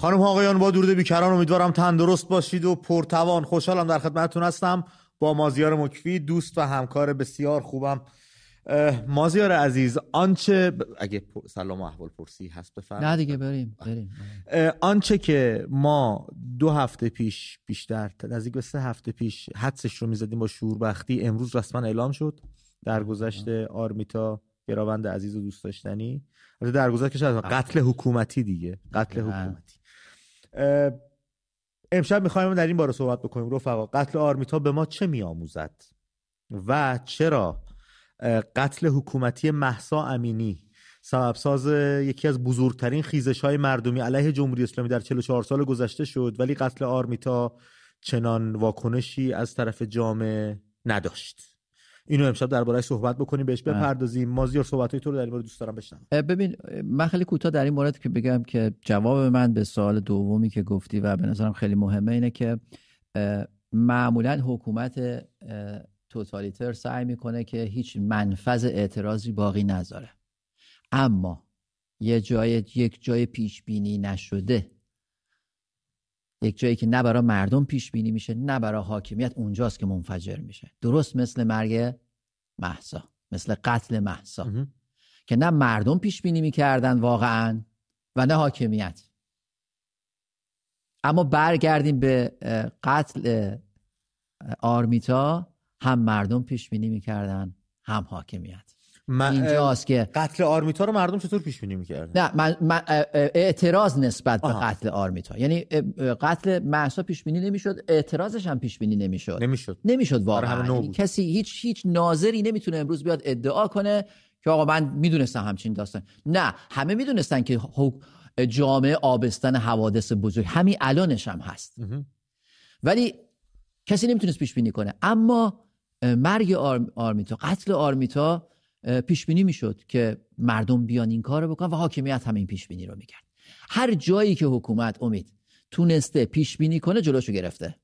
خانم آقایان با درود بیکران امیدوارم تندرست باشید و پرتوان. خوشحالم در خدمتتون هستم. با مازیار مکفی دوست و همکار بسیار خوبم. مازیار عزیز آنچه اگه سلام و احوال پرسی هست بفرمایید. نه دیگه بریم بریم آنچه که ما دو هفته پیش بیشتر نزدیک به سه هفته پیش حدسش رو می‌زدیم با شوربختی امروز رسما اعلام شد. در گذشت آرمیتا گراوند عزیز و دوست داشتنی. در گذشت که قتل حکومتی دیگه قتل حکومتی. امشب می‌خوایم در این باره صحبت بکنیم رفقا. قتل آرمیتا به ما چه میآموزد؟ و چرا؟ قتل حکومتی محسا امینی سبب ساز یکی از بزرگترین خیزش های مردمی علیه جمهوری اسلامی در 44 سال گذشته شد ولی قتل آرمیتا چنان واکنشی از طرف جامعه نداشت. اینو امشب دربارهش صحبت بکنیم بهش بله. بپردازیم. مازیار صحبت تو رو در این مورد دوست دارم بشنوم ببین من خیلی کوتاه در این مورد که بگم که جواب من به سوال دومی که گفتی و به نظرم خیلی مهمه اینه که معمولا حکومت توتالیتر سعی می‌کنه که هیچ منفذ اعتراضی باقی نذاره. اما یه جای یک جای پیش بینی نشده یک جایی که نه برای مردم پیش بینی میشه نه برای حاکمیت اونجاست که منفجر میشه. درست مثل مرگ محسا مثل قتل محسا که نه مردم پیش بینی می‌کردن واقعا و نه حاکمیت. اما برگردیم به قتل آرمیتا. هم مردم پیش بینی می‌کردن هم حاکمیت. اینجاست که قتل آرمیتا رو مردم چطور پیش بینی می‌کردن؟ نه من, من اعتراض نسبت به قتل آرمیتا. یعنی قتل محسا پیش بینی نمی‌شد اعتراضش هم پیش بینی نمی‌شد. نمی‌شد نمی‌شد واقعا. کسی هیچ هیچ ناظری نمی‌تونه امروز بیاد ادعا کنه که آقا من می‌دونستم همچین داستان. نه همه می‌دونستن که جامعه آبستن حوادث بزرگ. همین الانش هم هست. ولی کسی نمی‌تونست پیش بینی کنه. اما مرگ آرمیتا قتل آرمیتا پیش بینی می‌شد که مردم بیان این کارو بکنن و حاکمیت همین پیش بینی رو می‌کرد. هر جایی که حکومت امید تونسته پیش بینی کنه جلوشو گرفته.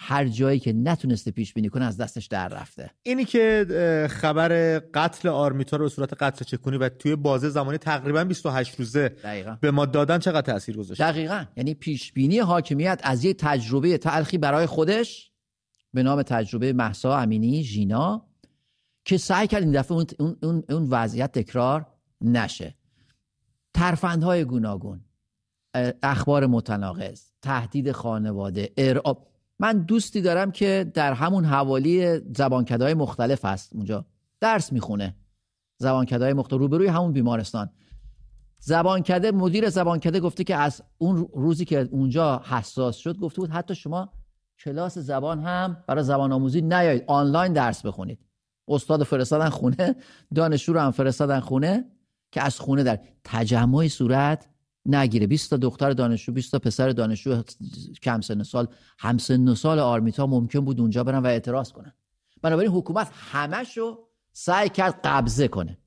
هر جایی که نتونسته پیش بینی کنه از دستش در رفته. اینی که خبر قتل آرمیتا رو به صورت قتل چکونی و توی بازه زمانی تقریبا 28 روزه دقیقا. به ما دادن چقدر تاثیر گذاشت؟ دقیقا. یعنی پیش بینی حاکمیت از یه تجربه تلخی برای خودش به نام تجربه محسا امینی ژینا که سعی کرد این دفعه اون, اون, اون وضعیت تکرار نشه. ترفندهای گوناگون اخبار متناقض تهدید خانواده ارعاب. من دوستی دارم که در همون حوالی زبانکدهای مختلف هست. اونجا درس می‌خونه. زبانکدهای مختلف روبروی همون بیمارستان. زبانکده مدیر زبانکده گفته که از اون روزی که اونجا حساس شد گفته بود حتی شما کلاس زبان هم برای زبان آموزی نیایید. آنلاین درس بخونید. استاد فرستادن خونه دانشجو رو هم فرستادن خونه که از خونه در تجمع صورت نگیره. 20 تا دختر دانشجو 20 تا پسر دانشجو کم سن سال هم سن سال آرمیتا ممکن بود اونجا برن و اعتراض کنن. بنابراین حکومت همشو سعی کرد قبضه کنه.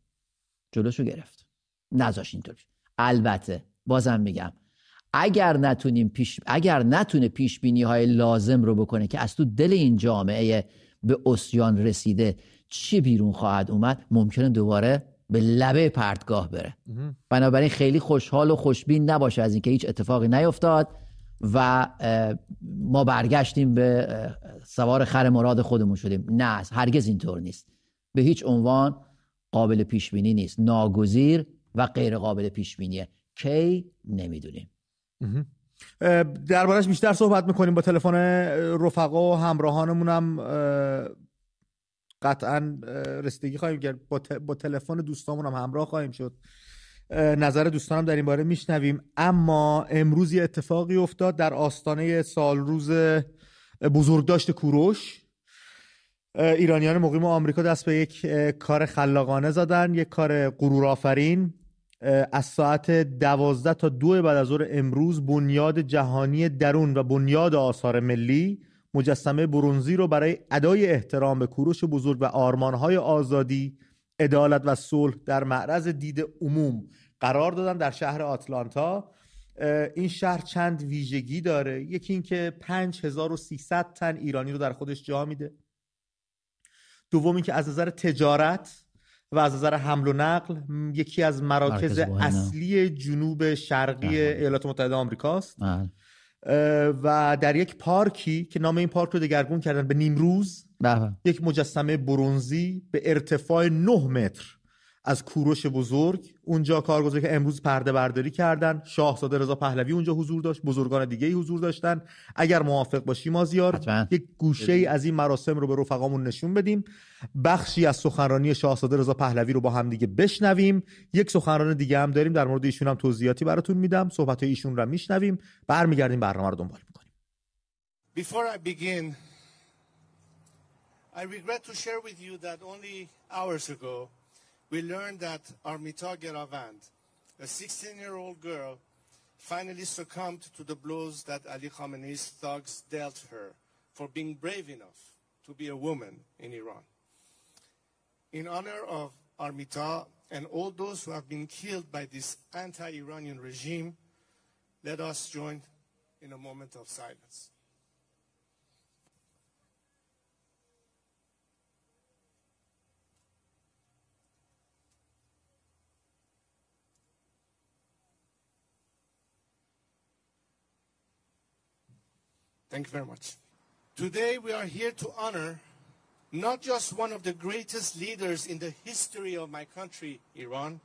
جلوشو گرفت. نذاش اینطوری البته بازم میگم اگر نتونیم پیش اگر نتونه پیش بینی های لازم رو بکنه که از تو دل این جامعه به اسیان رسیده چی بیرون خواهد اومد ممکنه دوباره به لبه پرتگاه بره. بنابراین خیلی خوشحال و خوشبین نباشه از اینکه هیچ اتفاقی نیفتاد و ما برگشتیم به سوار خر مراد خودمون شدیم. نه هرگز اینطور نیست. به هیچ عنوان قابل پیش بینی نیست. ناگزیر و غیر قابل پیش بینیه کی؟ نمی‌دونیم. دربارش بیشتر صحبت می‌کنیم با تلفن رفقا و همراهانمونم. قطعا رسیدگی خواهیم کرد. با, تلفن دوستامون هم همراه خواهیم شد. نظر دوستانم در این باره میشنویم. اما امروز یه اتفاقی افتاد در آستانه سال روز بزرگداشت کوروش. ایرانیان مقیم آمریکا دست به یک کار خلاقانه زدن یک کار غرور آفرین. از ساعت دوازده تا دو بعد از ظهر امروز بنیاد جهانی درون و بنیاد آثار ملی مجسمه برونزی رو برای ادای احترام به کوروش بزرگ و آرمانهای آزادی عدالت و صلح در معرض دید عموم قرار دادن در شهر آتلانتا. این شهر چند ویژگی داره؟ یکی اینکه 5300 تن ایرانی رو در خودش جا میده. دوم اینکه از نظر تجارت و از نظر حمل و نقل یکی از مراکز اصلی جنوب شرقی بله. ایالات متحده آمریکاست. بله. و در یک پارکی که نام این پارک رو دگرگون کردن به نیمروز بله. یک مجسمه برونزی به ارتفاع 9 متر از کوروش بزرگ. اونجا کارگزاری که امروز پرده برداری کردن. شاهزاده رضا پهلوی اونجا حضور داشت. بزرگان دیگه ای حضور داشتن. اگر موافق باشی مازیار یک گوشه ای از این مراسم رو به رفقامون نشون بدیم. بخشی از سخنرانی شاهزاده رضا پهلوی رو با هم دیگه بشنویم. یک سخنرانی دیگه هم داریم. در مورد ایشون هم توضیحاتی براتون میدم. صحبت ایشون رو میشنویم. برمیگردیم برنامه رو دنبال می‌کنیم. Before I begin, I regret to share with you that only hours ago we learned that Armita Geravand, a 16-year-old girl, finally succumbed to the blows that Ali Khamenei's thugs dealt her for being brave enough to be a woman in Iran. In honor of Armita and all those who have been killed by this anti-Iranian regime, let us join in a moment of silence. Thank you very much. Today we are here to honor not just one of the greatest leaders in the history of my country, Iran,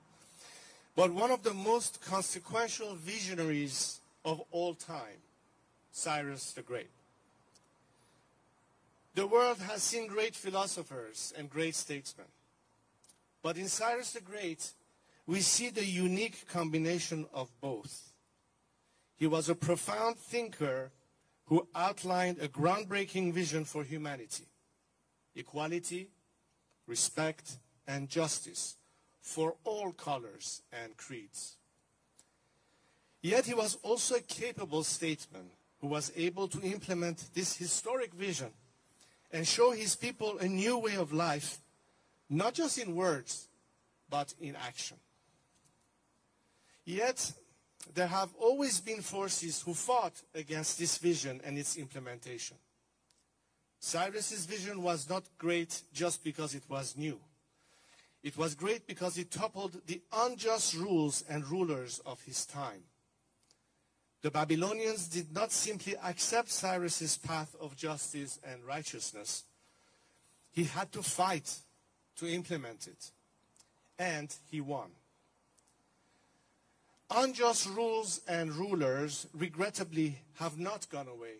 but one of the most consequential visionaries of all time, Cyrus the Great. The world has seen great philosophers and great statesmen. But in Cyrus the Great, we see the unique combination of both. He was a profound thinker who outlined a groundbreaking vision for humanity equality, respect, and justice for all colors and creeds. Yet he was also a capable statesman who was able to implement this historic vision and show his people a new way of life, not just in words, but in action. Yet there have always been forces who fought against this vision and its implementation. Cyrus's vision was not great just because it was new. It was great because it toppled the unjust rules and rulers of his time. The Babylonians did not simply accept Cyrus's path of justice and righteousness. He had to fight to implement it. And he won. Unjust rules and rulers, regrettably, have not gone away.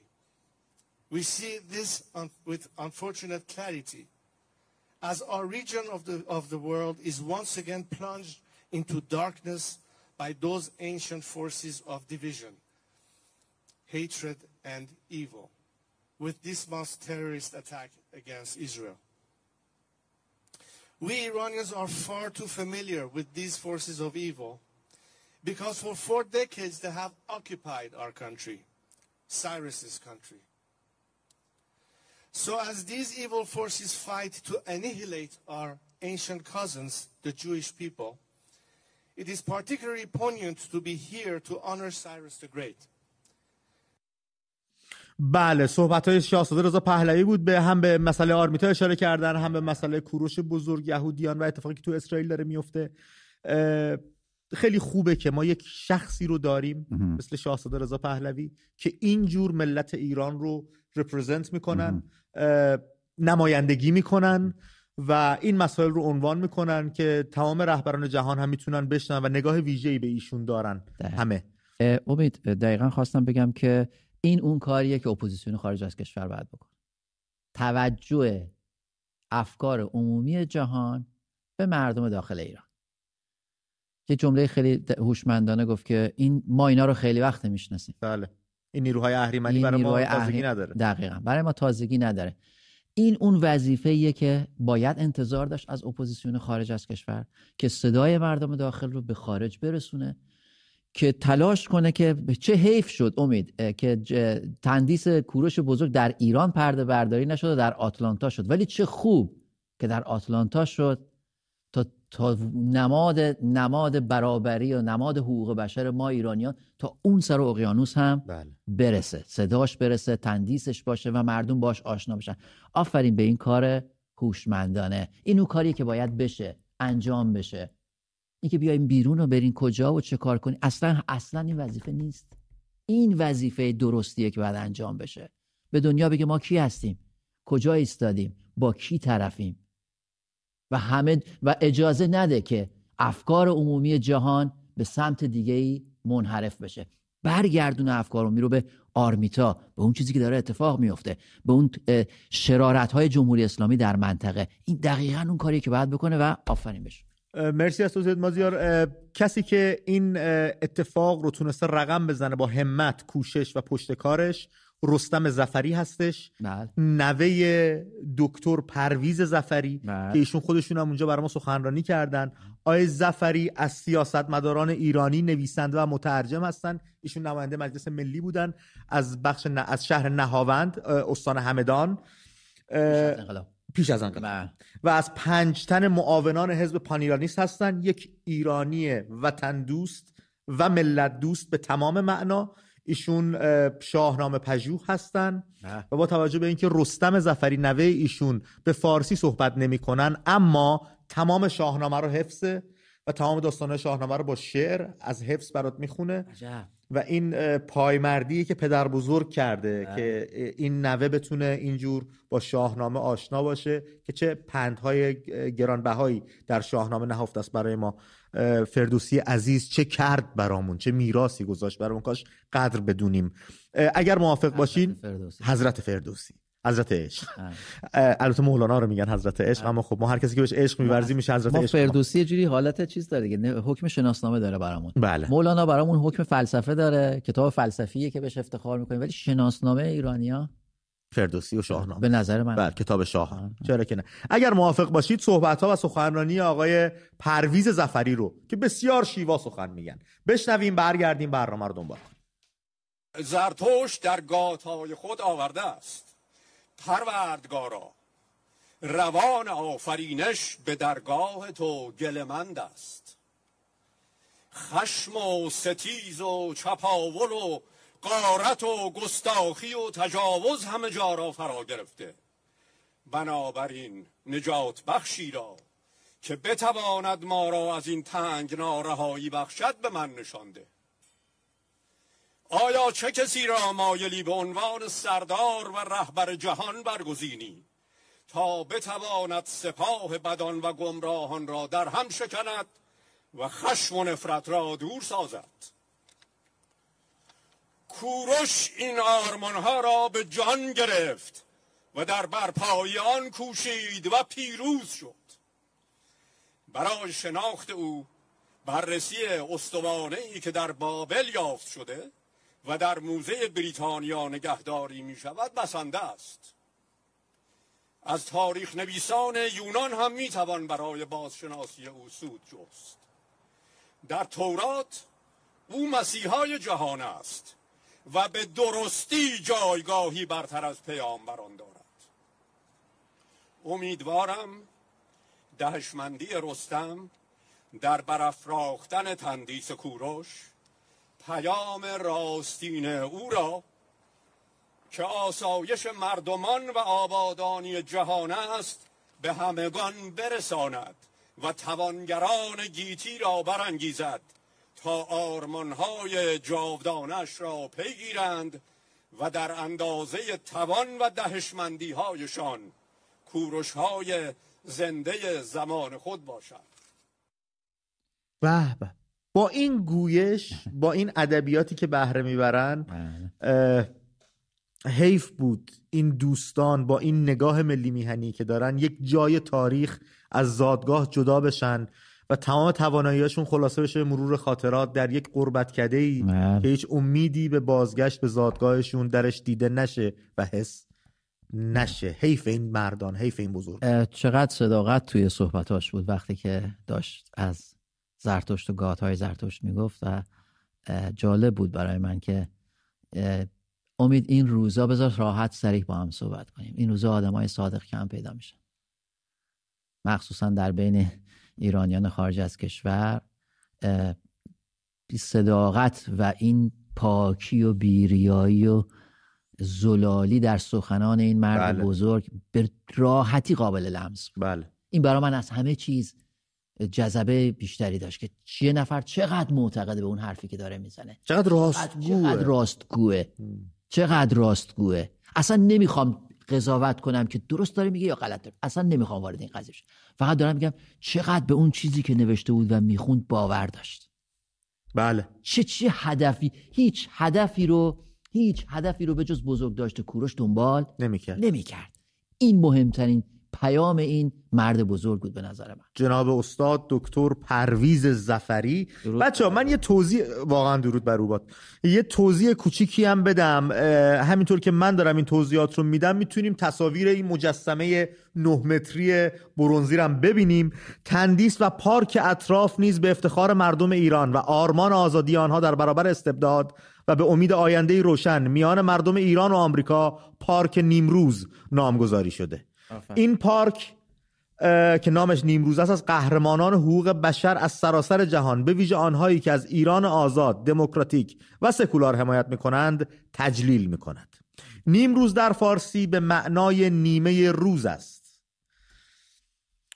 We see this un with unfortunate clarity as our region of the, of the world is once again plunged into darkness by those ancient forces of division, hatred, and evil, with this month's terrorist attack against Israel. We Iranians are far too familiar with these forces of evil because for four decades they have occupied our country, Cyrus's country. So as these evil forces fight to annihilate our ancient cousins, the Jewish people, it is particularly poignant to be here to honor Cyrus the Great. بله صحبت های شاهزاده رضا پهلوی بود به هم به مسئله آرمیتا اشاره کردن هم به مسئله کوروش بزرگ یهودیان و اتفاقی که تو اسرائیل داره میفته خیلی خوبه که ما یک شخصی رو داریم مثل شاهزاده رضا پهلوی که اینجور ملت ایران رو represent می‌کنن نمایندگی می‌کنن و این مسائل رو عنوان می‌کنن که تمام رهبران جهان هم می‌تونن بشنون و نگاه ویژه‌ای به ایشون دارن. همه. امید دقیقا خواستم بگم که این اون کاریه که اپوزیسیون خارج از کشور باید بکنه. توجه افکار عمومی جهان به مردم داخل ایران. یه جمله خیلی هوشمندانه گفت که این ما اینا رو خیلی وقت می‌شناسیم بله. این نیروهای اهریمنی برای ما تازگی نداره. دقیقا. برای ما تازگی نداره. این اون وظیفه که باید انتظار داشت از اپوزیسیون خارج از کشور که صدای مردم داخل رو به خارج برسونه که تلاش کنه که چه حیف شد. امید که تندیس کوروش بزرگ در ایران پرده برداری نشد و در آتلانتا شد. ولی چه خوب که در آتلانتا شد. تا نماد نماد برابری و نماد حقوق بشر ما ایرانیان تا اون سر اقیانوس هم بله. برسه. صداش برسه تندیسش باشه و مردم باش آشنا بشن. آفرین به این کار هوشمندانه. این اون کاریه که باید بشه انجام بشه. اینکه بیایم بیرون و برین کجا و چه کار کنیم اصلا اصلا این وظیفه نیست. این وظیفه درستیه که باید انجام بشه. به دنیا بگه ما کی هستیم؟ کجا ایستادیم؟ با کی طرفیم؟ و همه و اجازه نده که افکار عمومی جهان به سمت دیگه ای منحرف بشه. برگردون افکار عمومی رو به آرمیتا به اون چیزی که داره اتفاق میفته به اون شرارت های جمهوری اسلامی در منطقه. این دقیقا اون کاری که باید بکنه و آفرین بشه. مرسی از توضیحات مازیار. کسی که این اتفاق رو تونسته رقم بزنه با همت کوشش و پشت کارش رستم زفری هستش بله. نوه دکتر پرویز زفری بله. که ایشون خودشون هم اونجا برای ما سخنرانی کردن. آقای زفری از سیاستمداران ایرانی نویسنده و مترجم هستن. ایشون نماینده مجلس ملی بودن. از بخش ن... از شهر نهاوند استان همدان. پیش از انقلاب. بله. و از پنج تن معاونان حزب پانیرانیست هستن. یک ایرانی وطن دوست و ملت دوست به تمام معنا. ایشون شاهنامه پژوه هستن و با توجه به اینکه رستم زفری نوه ایشون به فارسی صحبت نمی‌کنن اما تمام شاهنامه رو حفظه و تمام داستان شاهنامه رو با شعر از حفظ برات می‌خونه. و این پایمردی که پدر بزرگ کرده که این نوه بتونه اینجور با شاهنامه آشنا باشه که چه پندهای گرانبهایی در شاهنامه نهفته است برای ما. فردوسی عزیز چه کرد برامون؟ چه میراسی گذاشت برامون؟ کاش قدر بدونیم. اگر موافق باشین فردوسی. حضرت فردوسی. حضرت عشق. البته مولانا رو میگن حضرت عشق اما خب ما هر کسی که بهش عشق میورزی میشه حضرت ما عشق. فردوسی یه جوری حالت چیز داره دیگه نه، حکم شناسنامه داره برامون. بله. مولانا برامون حکم فلسفه داره کتاب فلسفیه که بهش افتخار می‌کنیم ولی شناسنامه ایرانیا فردوسی و شاهنامه. به نظر من. بله کتاب شاه چرا که نه. اگر موافق باشید صحبت ها و سخنرانی آقای پرویز زفری رو که بسیار شیوا سخن میگن. بشنویم برگردیم برنامه رو دنبال کنیم. زرتوش در گاتهای خود آورده است. پروردگارا روان آفرینش به درگاه تو گلمند است. خشم و ستیز و چپاول و قارت و گستاخی و تجاوز همه جا را فرا گرفته. بنابراین نجات بخشی را که بتواند ما را از این تنگنا رهایی بخشد به من نشانده. آیا چه کسی را مایلی به عنوان سردار و رهبر جهان برگزینی؟ تا بتواند سپاه بدان و گمراهان را در هم شکند و خشم و نفرت را دور سازد. کوروش این آرمانها را به جان گرفت و در برپایی آن کوشید و پیروز شد. برای شناخت او بررسی استوانه ای که در بابل یافت شده و در موزه بریتانیا نگهداری می شود بسنده است. از تاریخ نویسان یونان هم می توان برای بازشناسی او سود جست. در تورات او مسیحای جهان است و به درستی جایگاهی برتر از پیامبران دارد. امیدوارم دهشمندی رستم در برافراختن تندیس کوروش پیام راستین او را که آسایش مردمان و آبادانی جهان است به همگان برساند و توانگران گیتی را برانگیزد تا آرمانهای جاودانش را پیگیرند و در اندازه توان و دهشمندی هایشان کوروش های زنده زمان خود باشند به به. با این گویش با این ادبیاتی که بهره می‌برن اه، حیف بود این دوستان با این نگاه ملی میهنی که دارن. یک جای تاریخ از زادگاه جدا بشن و تمام تواناییاشون خلاصه بشه مرور خاطرات در یک قربت ای بله. که هیچ امیدی به بازگشت به زادگاهشون درش دیده نشه و حس نشه. حیف این مردان حیف این بزرگ. چقدر صداقت توی صحبتاش بود وقتی که داشت از زرتشت و گاتهای زرتشت می‌گفت و جالب بود برای من که امید این روزا بذار راحت سریح با هم صحبت کنیم این روزا آدم های صادق کم پیدا میشن مخصوصا در بین ایرانیان خارج از کشور صداقت و این پاکی و بیریایی و زلالی در سخنان این مرد بله. بزرگ به راحتی قابل لمس. بله این برای من از همه چیز جذبه بیشتری داشت که یه نفر چقدر معتقده به اون حرفی که داره می‌زنه. چقدر چقدر راستگوه راستگوه چقدر راستگوه اصلا نمی‌خوام قضاوت کنم که درست داره میگه یا غلط داره. اصلا نمی‌خوام وارد این قضیه فقط دارم میگم چقدر به اون چیزی که نوشته بود و می‌خوند باور داشت. بله. چه چه هدفی هیچ هدفی رو هیچ هدفی رو به جز بزرگ داشته کوروش دنبال نمی‌کرد. نمی‌کرد. این مهمترین پیام این مرد بزرگ بود به نظر من. جناب استاد دکتر پرویز زفری. بچه من یه توضیح واقعا درود بر او باد یه توضیح کوچیکی هم بدم. همینطور که من دارم این توضیحات رو میدم می‌تونیم تصاویر این مجسمه 9 متری برونزی رو هم ببینیم. تندیس و پارک اطراف نیز به افتخار مردم ایران و آرمان آزادی آنها در برابر استبداد و به امید آینده روشن میان مردم ایران و آمریکا پارک نیمروز نامگذاری شده. این پارک که نامش نیمروز است از قهرمانان حقوق بشر از سراسر جهان به ویژه آنهایی که از ایران آزاد دموکراتیک و سکولار حمایت می کنند تجلیل می کند نیمروز در فارسی به معنای نیمه روز است.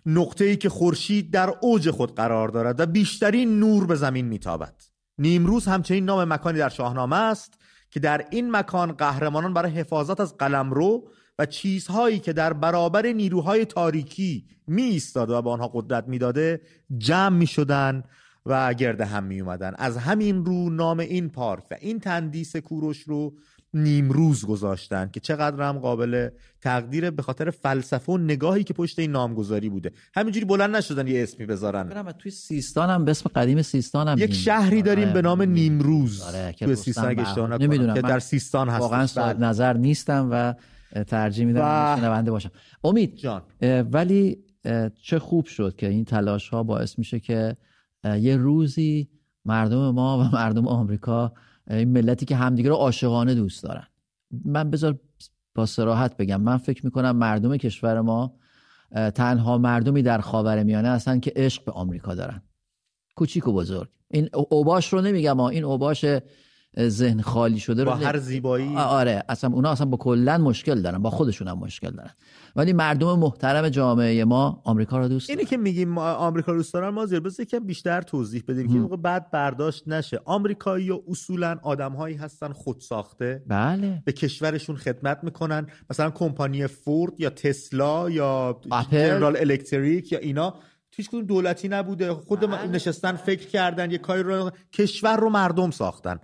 نقطه ای که خورشید در اوج خود قرار دارد و بیشترین نور به زمین میتابد. نیمروز همچنین نام مکانی در شاهنامه است که در این مکان قهرمانان برای حفاظت از قلمرو و چیزهایی که در برابر نیروهای تاریکی می ایستاده و به آنها قدرت می‌داده جمع می شدن و گرد هم می اومدن از همین رو نام این پارک و این تندیس کوروش رو نیمروز گذاشتن که چقدر هم قابل تقدیره به خاطر فلسفه و نگاهی که پشت این نامگذاری بوده همینجوری بلند نشدن یه اسمی بذارن برم توی سیستان هم به اسم قدیم سیستان هم یک نیم- شهری داریم آره. به نام نیمروز آره، توی سیستان اگه. اشتباه. که در سیستان هست واقعا صاحب نظر نیستم و ترجیح میدم و- شنونده باشم. امید جان. ولی چه خوب شد که این تلاش ها باعث میشه که یه روزی مردم ما و مردم آمریکا این ملتی که همدیگه رو عاشقانه دوست دارن. من بذار با سراحت بگم من فکر می‌کنم مردم کشور ما تنها مردمی در خاور میانه هستن که عشق به آمریکا دارن. کوچیک و بزرگ. این اوباش رو نمیگم این اوباش ذهن خالی شده رو با هر زیبایی. آره اصلا اونا اصلا با کلا مشکل دارن با خودشون هم مشکل دارن. ولی مردم محترم جامعه ما آمریکا رو دوست اینی دارن. که میگیم ما آمریکا دوست دارن ما زیر بس یکم بیشتر توضیح بدیم که موقع بعد برداشت نشه. آمریکایی و اصولا آدمهایی هستن خودساخته. بله. به کشورشون خدمت می‌کنن. مثلا کمپانی فورد یا تسلا یا. جنرال الکتریک یا اینا هیچ کدوم دولتی نبوده. خود بله. نشستن فکر کردن یه کاری رو کشور رو مردم ساختن.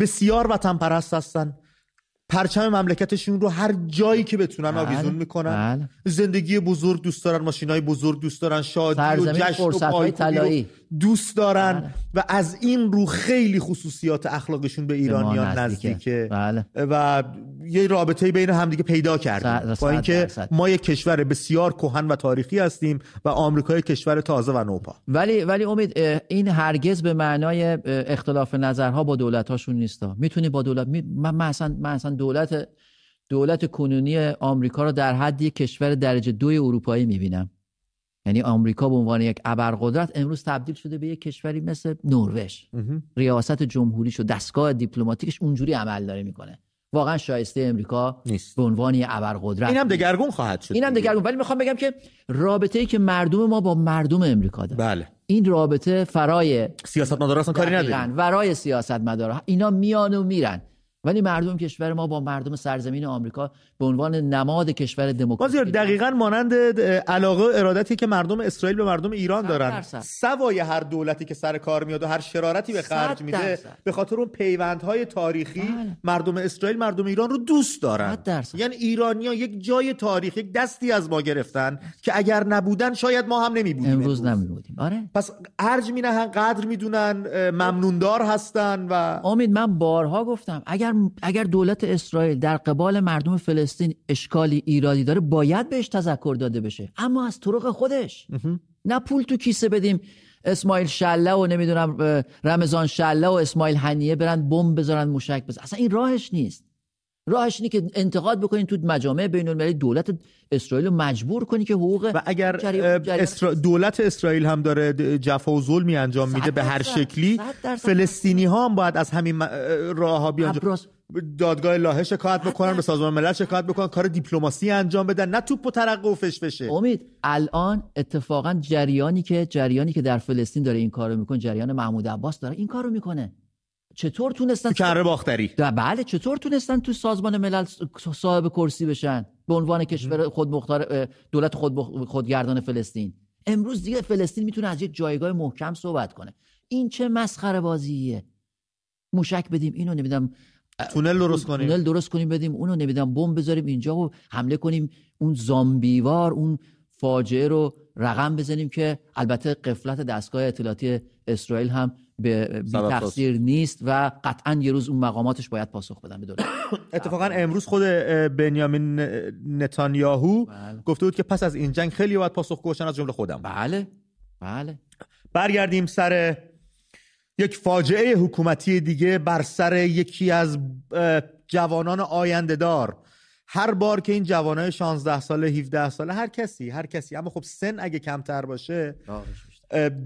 بسیار وطن پرست هستن پرچم مملکتشون رو هر جایی که بتونن بله. آویزون می‌کنن بله. زندگی بزرگ دوست دارن ماشین های بزرگ دوست دارن شادی و جشن و طلایی. دوست دارن بله. و از این رو خیلی خصوصیات اخلاقشون به ایرانیان نزدیکه بله و یه رابطه بین همدیگه پیدا کردیم با اینکه. ما یک کشور بسیار کهن و تاریخی هستیم و آمریکا یک کشور تازه و نوپا ولی ولی امید این هرگز به معنای اختلاف نظرها با دولت هاشون نیستا می‌تونی با دولت می... من, من اصلا من اصلا دولت دولت کنونی آمریکا رو در حد یک کشور درجه دوی اروپایی می‌بینم. یعنی آمریکا به عنوان یک ابرقدرت امروز تبدیل شده به یک کشوری مثل نروژ. ریاست جمهوریش و دستگاه دیپلماتیکش اونجوری عمل داره می‌کنه. واقعا شایسته امریکا نیست. به عنوان یک ابرقدرت این هم دگرگون خواهد شد این هم دگرگون. ولی می‌خوام بگم که رابطه ای که مردم ما با مردم امریکا داره بله. این رابطه فرای سیاست مدار اصلا کاری نداریم. ورای سیاست مدارا اینا میان و میرن. ولی مردم کشور ما با مردم سرزمین آمریکا به عنوان نماد کشور دموکراسی دقیقا مانند علاقه ارادتی که مردم اسرائیل به مردم ایران دارن. سوای هر دولتی که سر کار میاد و هر شرارتی به خرج میده. به خاطر اون پیوندهای تاریخی بله. مردم اسرائیل مردم ایران رو دوست دارن. یعنی ایرانیا یک جای تاریخ یک دستی از ما گرفتن که اگر نبودن شاید ما هم نمیبودیم امروز نمیبودیم آره پس ارج مینهن قدر می‌دونن ممنوندار هستن و امید من بارها گفتم اگر اگر دولت اسرائیل در قبال مردم فلسطین اشکالی ایرادی داره باید بهش تذکر داده بشه. اما از طرق خودش. نه پول تو کیسه بدیم اسماعیل شله و نمی‌دونم رمضان شله و اسماعیل هنیه برن بمب بذارن موشک بزنن. اصلا این راهش نیست. راهش اینه که انتقاد بکنین تو مجامع بین المللی دولت اسرائیل رو مجبور کنی که حقوق و اگر اسرا... دولت اسرائیل هم داره جفا و ظلمی انجام میده به هر شکلی. فلسطینی ها هم باید از همین راه ها بیان دادگاه لاهه شکایت بکنن به سازمان ملل شکایت بکنن کار دیپلماسی انجام بدن نه توپ و ترقه و فشفشه امید الان اتفاقا جریانی که جریانی که در فلسطین داره این کارو می‌کنه جریان محمود عباس داره این کارو می‌کنه. چطور تونستن کره باختری. بله چطور تونستن تو سازمان ملل صاحب کرسی بشن؟ به عنوان کشور خود مختار دولت خود خودگردان فلسطین. امروز دیگه فلسطین می‌تونه از یک جایگاه محکم صحبت کنه. این چه مسخره بازیه؟ موشک بدیم اینو نمیدم تونل درست کنیم. تونل درست کنیم بدیم اونو نمیدم بمب بذاریم اینجا و حمله کنیم. اون زامبیوار اون فاجعه رو رقم بزنیم که البته قفلت دستگاه اطلاعاتی اسرائیل هم به تقصیر نیست و قطعا یه روز اون مقاماتش باید پاسخ بدن به دولت. اتفاقا امروز خود بنیامین نتانیاهو بله. گفته بود که پس از این جنگ خیلی باید پاسخ گوشن از جمله خودم. بله. بله. برگردیم سر یک فاجعه حکومتی دیگه بر سر یکی از جوانان آینده دار هر بار که این جوانای 16 ساله 17 ساله هر کسی هر کسی. اما خب سن اگه کمتر باشه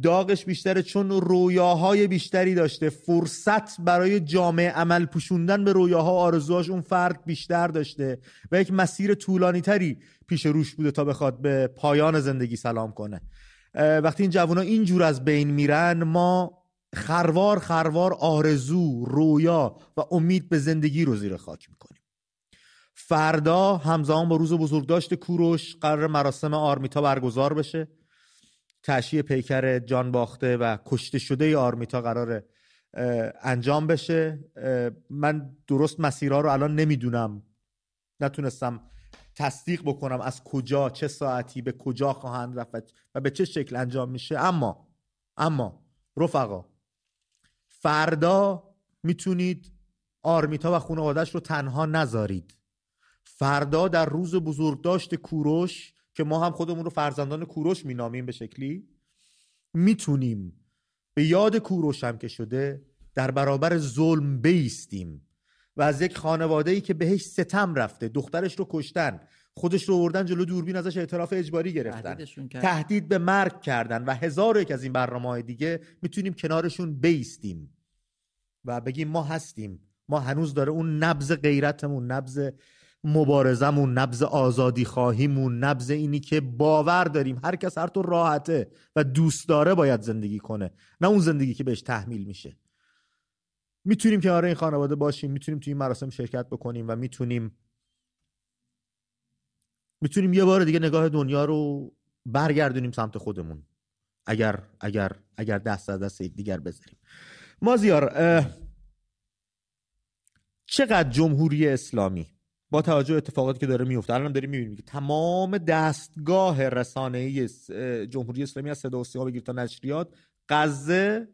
داغش بیشتره چون رویاهای بیشتری داشته. فرصت برای جامعه عمل پوشوندن به رویاها آرزوهاش اون فرد بیشتر داشته و یک مسیر طولانی تری پیش روش بوده تا بخواد به پایان زندگی سلام کنه. وقتی این جوان ها اینجور از بین میرن ما خروار خروار آرزو رویا و امید به زندگی رو زیر خاک می‌کنیم. فردا همزمان با روز بزرگداشت کوروش قرار مراسم آرمیتا برگزار بشه. تشییع پیکر جان باخته و کشته شده آرمیتا قرار انجام بشه. من درست مسیرها رو الان نمی‌دونم. نتونستم تصدیق بکنم از کجا چه ساعتی به کجا خواهند رفت و به چه شکل انجام میشه. اما اما رفقا فردا می‌تونید آرمیتا و خانوادش رو تنها نذارید. فردا در روز بزرگداشت کوروش که ما هم خودمون رو فرزندان کوروش مینامیم به شکلی می‌تونیم به یاد کوروش هم که شده در برابر ظلم بیستیم. و از یک خانواده ای که بهش ستم رفته دخترش رو کشتن. خودش رو آوردن جلو دوربین ازش اعتراف اجباری گرفتن. تهدید به مرگ کردن و هزار یک از این برنامه های دیگه می‌تونیم کنارشون بیستیم و بگیم ما هستیم. ما هنوز داره اون نبز غیرتمون نبز مبارزمون نبز آزادی خواهیمون نبز اینی که باور داریم. هر کس هر تو راحته و دوست داره باید زندگی کنه. نه اون زندگی که بهش تحمیل میشه. می‌تونیم کنار این خانواده باشیم می‌تونیم توی این مراسم شرکت بکنیم و می‌تونیم می‌تونیم یه بار دیگه نگاه دنیا رو برگردونیم سمت خودمون. اگر اگر اگر دست از دست دیگر بذاریم. مازیار چقدر جمهوری اسلامی با توجه اتفاقاتی که داره میفته الان داریم می‌بینیم که تمام دستگاه رسانه جمهوری اسلامی از صدا و سیما بگیر تا نشریات غزه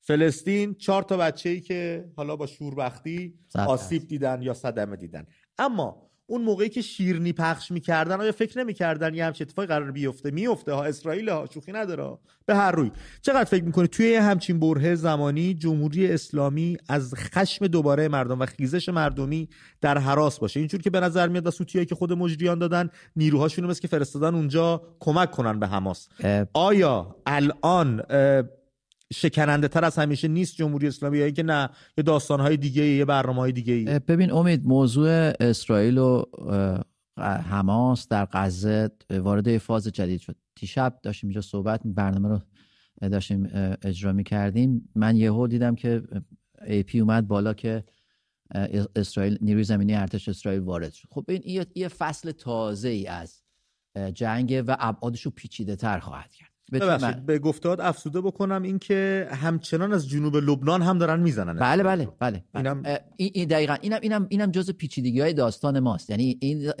فلسطین چهار تا بچه ای که حالا با شوربختی آسیب دیدن یا صدمه دیدن. اما اون موقعی که شیرنی پخش می‌کردن آیا فکر نمی‌کردن یه همچین اتفاقی قرار بیفته؟ میفته ها اسرائیل ها شوخی نداره به هر روی. چقدر فکر می‌کنی؟ توی همچین بره زمانی جمهوری اسلامی از خشم دوباره مردم و خیزش مردمی در حراس باشه. اینجور که به نظر میاد و سوتیایی که خود مجریان دادن نیروهاشون مثل که فرستادن اونجا کمک کنن به حماس. آیا الان شکننده تر از همیشه نیست جمهوری اسلامی یا اینکه نه یه داستان های دیگه یه برنامه های دیگه ببین امید موضوع اسرائیل و حماس در غزه وارد فاز جدید شد. دیشب داشتیم اینجا صحبت برنامه رو داشتیم اجرا می کردیم من یهو دیدم که ای پی اومد بالا که اسرائیل نیروی زمینی ارتش اسرائیل وارد شد. خب این یه فصل تازه ای از جنگ و ابعادش رو پیچیده تر خواهد کرد. ببخشید به گفتاد افسوده بکنم اینکه همچنان از جنوب لبنان هم دارن می‌زنن. بله بله بله, بله. اینم... این دقیقا اینم اینم اینم جز پیچیدگی های داستان ماست. یعنی این